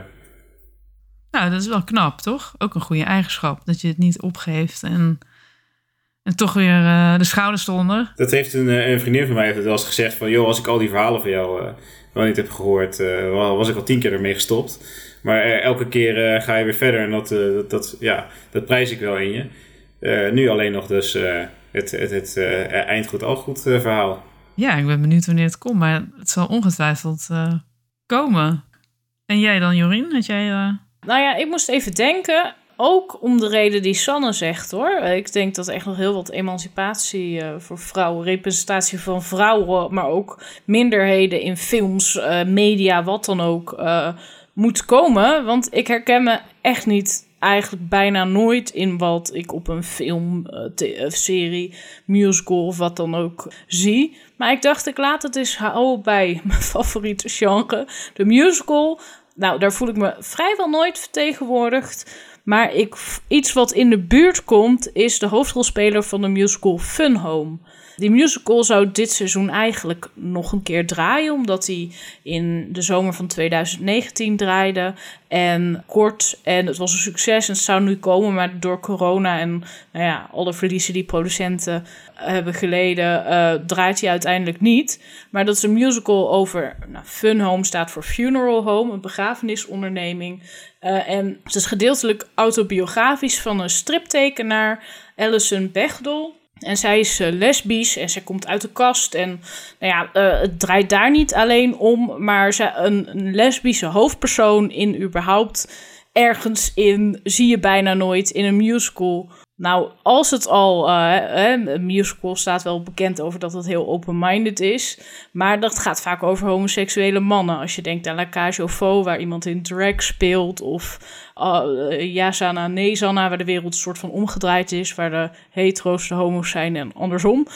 Nou, dat is wel knap, toch? Ook een goede eigenschap, dat je het niet opgeeft en... En toch weer uh, de schouders eronder. Dat heeft een, eh, een vriendin van mij heeft wel eens gezegd van... joh, als ik al die verhalen van jou uh, wel niet heb gehoord, uh, was ik al tien keer ermee gestopt. Maar elke keer ga je weer verder en dat, dat, dat, ja, dat prijs ik wel in je. nu alleen nog dus het, het, het eindgoed al goed verhaal. Ja, ik ben benieuwd wanneer het komt, maar het zal ongetwijfeld komen. En jij dan, Jorien? Had jij, Nou ja, ik moest even denken. ook om de reden die Sanne zegt hoor. Ik denk dat echt nog heel wat emancipatie uh, voor vrouwen, representatie van vrouwen, maar ook minderheden in films, uh, media, wat dan ook, moet komen. Want ik herken me echt niet eigenlijk bijna nooit in wat ik op een film, serie, musical of wat dan ook zie. Maar ik dacht, ik laat het eens houden bij mijn favoriete genre, de musical. Nou, daar voel ik me vrijwel nooit vertegenwoordigd. Maar ik, iets wat in de buurt komt, is de hoofdrolspeler van de musical Fun Home. Die musical zou dit seizoen eigenlijk nog een keer draaien, omdat hij in de zomer van 2019 draaide. En kort, en het was een succes en het zou nu komen, maar door corona en nou ja, alle verliezen die producenten hebben geleden, uh, draait hij uiteindelijk niet. Maar dat is een musical over, nou, Fun Home staat voor Funeral Home, een begrafenisonderneming. Uh, en het is gedeeltelijk autobiografisch van een striptekenaar, Alison Bechdel. En zij is uh, lesbisch en zij komt uit de kast. En nou ja, uh, het draait daar niet alleen om, maar ze, een, een lesbische hoofdpersoon in überhaupt ergens in zie je bijna nooit in een musical. Nou, als het al, uh, musical staat wel bekend over dat het heel open-minded is. Maar dat gaat vaak over homoseksuele mannen. Als je denkt aan La Cage aux Faux, waar iemand in drag speelt. Of uh, Sanna, waar de wereld een soort van omgedraaid is. Waar de hetero's de homo's zijn en andersom.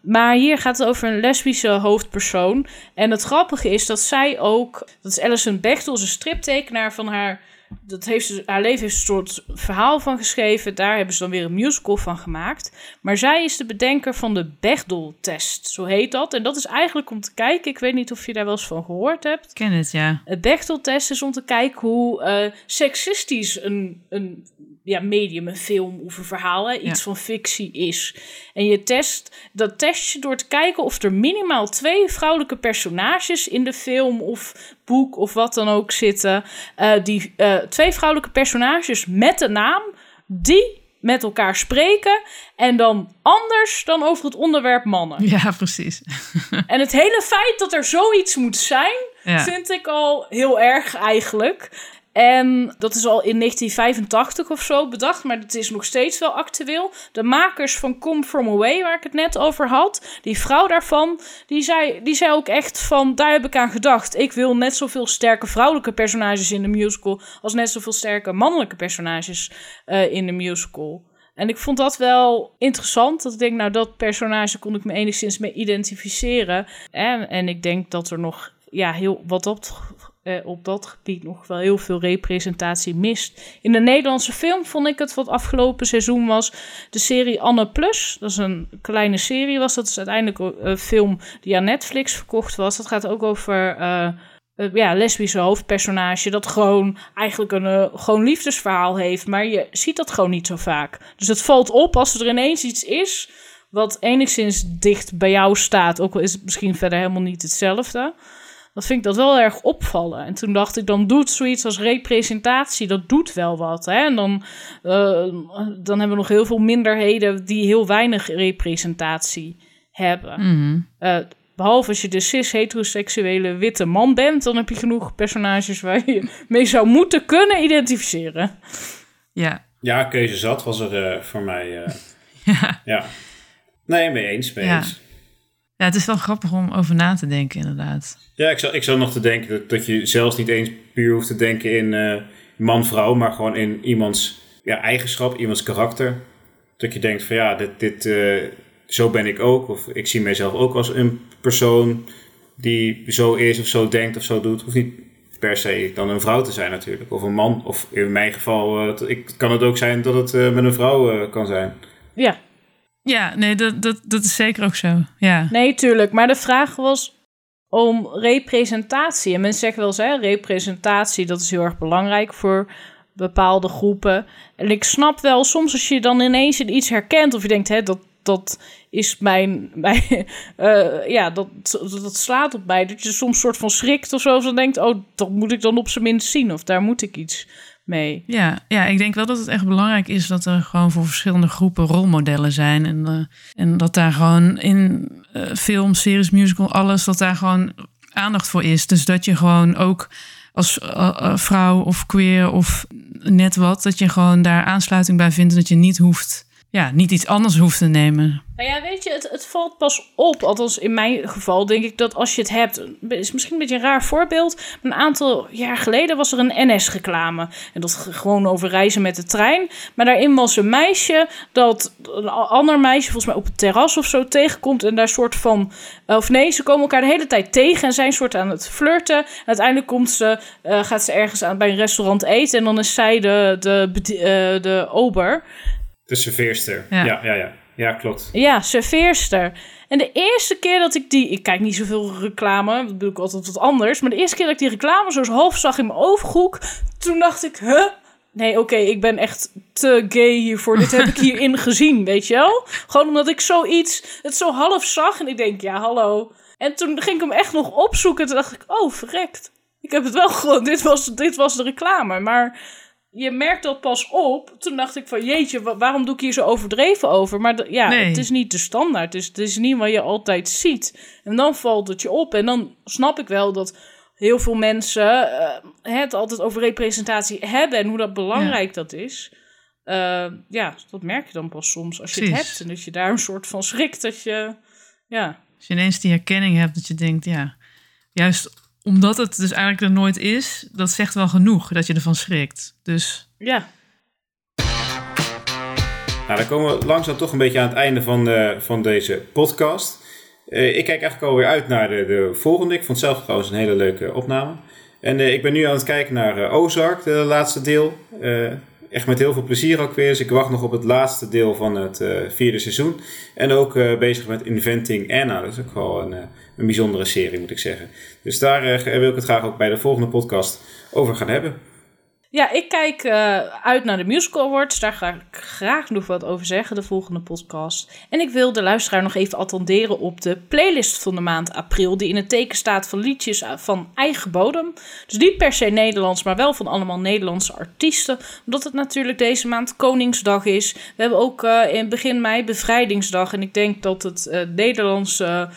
Maar hier gaat het over een lesbische hoofdpersoon. En het grappige is dat zij ook... Dat is Alison Bechtel, een striptekenaar van haar dat heeft ze, haar leven heeft een soort verhaal van geschreven. Daar hebben ze dan weer een musical van gemaakt. Maar zij is de bedenker van de Bechdel-test, zo heet dat. En dat is eigenlijk om te kijken, ik weet niet of je daar wel eens van gehoord hebt. Ik ken het, ja. Het Bechdel-test is om te kijken hoe uh, seksistisch een, een ja, medium, een film of een verhaal, hè, iets van fictie is. En je test, dat test je door te kijken of er minimaal twee vrouwelijke personages in de film of boek of wat dan ook zitten. Uh, die uh, twee vrouwelijke personages met de naam die met elkaar spreken en dan anders dan over het onderwerp mannen. Ja, precies. en het hele feit dat er zoiets moet zijn, ja. vind ik al heel erg eigenlijk. En dat is al in 1985 of zo bedacht, maar het is nog steeds wel actueel. De makers van Come From Away, waar ik het net over had, die vrouw daarvan, die zei, die zei ook echt van, daar heb ik aan gedacht. Ik wil net zoveel sterke vrouwelijke personages in de musical als net zoveel sterke mannelijke personages uh, in de musical. En ik vond dat wel interessant. Dat ik denk, nou, dat personage kon ik me enigszins mee identificeren. En, en ik denk dat er nog ja, heel wat dat uh, op dat gebied nog wel heel veel representatie mist. In de Nederlandse film vond ik het wat afgelopen seizoen was de serie Anne Plus. Dat is een kleine serie was. Dat is uiteindelijk een film die aan Netflix verkocht was. Dat gaat ook over... Uh, ja, lesbische hoofdpersonage dat gewoon eigenlijk een gewoon liefdesverhaal heeft. Maar je ziet dat gewoon niet zo vaak. Dus het valt op als er ineens iets is wat enigszins dicht bij jou staat. Ook al is het misschien verder helemaal niet hetzelfde dan vind ik dat wel erg opvallen. En toen dacht ik, dan doet zoiets als representatie, dat doet wel wat. Hè? En dan, uh, dan hebben we nog heel veel minderheden die heel weinig representatie hebben. Mm uh, behalve als je de cis-heteroseksuele witte man bent, dan heb je genoeg personages waar je mee zou moeten kunnen identificeren. Ja. Ja, keuze zat was er uh, voor mij. ja. ja. Nee, mee eens, mee ja. eens. Ja, het is wel grappig om over na te denken, inderdaad. Ja, ik zou, ik zou nog te denken dat, dat je zelfs niet eens puur hoeft te denken in uh, man-vrouw, maar gewoon in iemands ja, eigenschap, iemands karakter. Dat je denkt van ja, dit, dit, uh, zo ben ik ook. Of ik zie mijzelf ook als een persoon die zo is of zo denkt of zo doet. Hoeft niet per se dan een vrouw te zijn natuurlijk. Of een man. Of in mijn geval uh, ik, kan het ook zijn dat het met een vrouw kan zijn. Ja, ja, nee, dat, dat, dat is zeker ook zo. Ja. Nee, tuurlijk. Maar de vraag was om representatie. En mensen zeggen wel eens, hè, representatie, dat is heel erg belangrijk voor bepaalde groepen. En ik snap wel, soms als je dan ineens iets herkent... of je denkt, hè, dat, dat is mijn... mijn uh, ja, dat, dat slaat op mij. Dat je soms soort van schrikt of zo. Of dan denkt, oh, dat moet ik dan op zijn minst zien. Of daar moet ik iets Ja, ja, ik denk wel dat het echt belangrijk is dat er gewoon voor verschillende groepen rolmodellen zijn. En, uh, en dat daar gewoon in uh, film, series, musical, alles, dat daar gewoon aandacht voor is. Dus dat je gewoon ook als vrouw of queer of net wat, dat je gewoon daar aansluiting bij vindt en dat je niet hoeft, ja, niet iets anders hoeft te nemen. Nou ja, weet je, het, het valt pas op. Althans, in mijn geval denk ik dat als je het hebt. is misschien een beetje een raar voorbeeld. Een aantal jaar geleden was er een NS-reclame. En dat gewoon over reizen met de trein. Maar daarin was een meisje dat een ander meisje, volgens mij op het terras of zo, tegenkomt. En daar soort van. Of nee, ze komen elkaar de hele tijd tegen en zijn soort aan het flirten. En uiteindelijk komt ze, uh, gaat ze ergens aan, bij een restaurant eten. En dan is zij de, de, uh, de ober. De serveerster. Ja, ja, ja. ja. Ja, klopt. Ja, serveerster. En de eerste keer dat ik die... Ik kijk niet zoveel reclame, dat doe ik altijd wat anders. Maar de eerste keer dat ik die reclame zo half zag in mijn ooghoek... Toen dacht ik, huh? Nee, oké, ik ben echt te gay hiervoor. Dit heb ik hierin gezien, weet je wel? Gewoon omdat ik zoiets, het zo half zag. En ik denk, ja, hallo. En toen ging ik hem echt nog opzoeken. Toen dacht ik, oh, verrekt. Ik heb het wel gewoon, dit was, dit was de reclame. Maar je merkt dat pas op. Toen dacht ik van jeetje, waarom doe ik hier zo overdreven over? Maar ja, het is niet de standaard. Het is, het is niet wat je altijd ziet. En dan valt het je op. En dan snap ik wel dat heel veel mensen uh, het altijd over representatie hebben en hoe dat belangrijk dat is. Uh, ja, dat merk je dan pas soms als je het hebt. En dat je daar een soort van schrikt dat je, ja. Als je ineens die herkenning hebt dat je denkt, ja, juist omdat het dus eigenlijk er nooit is, dat zegt wel genoeg dat je ervan schrikt. Dus ja. Nou, dan komen we langzaam toch een beetje aan het einde van, de, van deze podcast. Uh, ik kijk eigenlijk alweer uit naar de, de volgende. Ik vond het zelf trouwens een hele leuke opname. En uh, ik ben nu aan het kijken naar uh, Ozark, de laatste deel. Echt met heel veel plezier ook weer. Dus ik wacht nog op het laatste deel van het vierde seizoen. En ook bezig met Inventing Anna. Dat is ook wel een, een bijzondere serie, moet ik zeggen. Dus daar wil ik het graag ook bij de volgende podcast over gaan hebben. Ja, ik kijk uh, uit naar de Musical Awards. Daar ga ik graag nog wat over zeggen, de volgende podcast. En ik wil de luisteraar nog even attenderen op de playlist van de maand april. Die in het teken staat van liedjes van eigen bodem. Dus niet per se Nederlands, maar wel van allemaal Nederlandse artiesten. Omdat het natuurlijk deze maand Koningsdag is. We hebben ook uh, in begin mei Bevrijdingsdag. En ik denk dat het uh, Nederlandse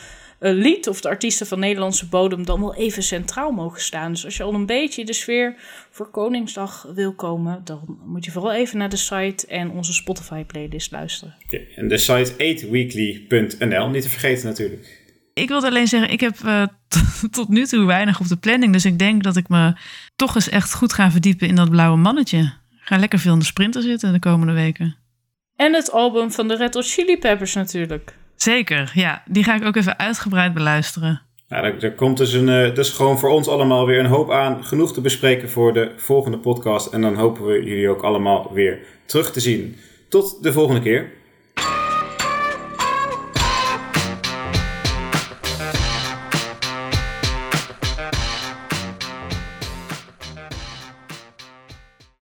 lied of de artiesten van Nederlandse bodem dan wel even centraal mogen staan. Dus als je al een beetje de sfeer voor Koningsdag wil komen, dan moet je vooral even naar de site en onze Spotify playlist luisteren. Okay, en de site 8weekly.nl, niet te vergeten natuurlijk. Ik wilde alleen zeggen, ik heb uh, tot nu toe weinig op de planning. Dus ik denk dat ik me toch eens echt goed ga verdiepen in dat blauwe mannetje. Ga lekker veel in de sprinter zitten de komende weken. En het album van de Red Hot Chili Peppers natuurlijk. Zeker, ja. Die ga ik ook even uitgebreid beluisteren. Ja, er, komt dus, een, uh, gewoon voor ons allemaal weer een hoop aan. Genoeg te bespreken voor de volgende podcast. En dan hopen we jullie ook allemaal weer terug te zien. Tot de volgende keer.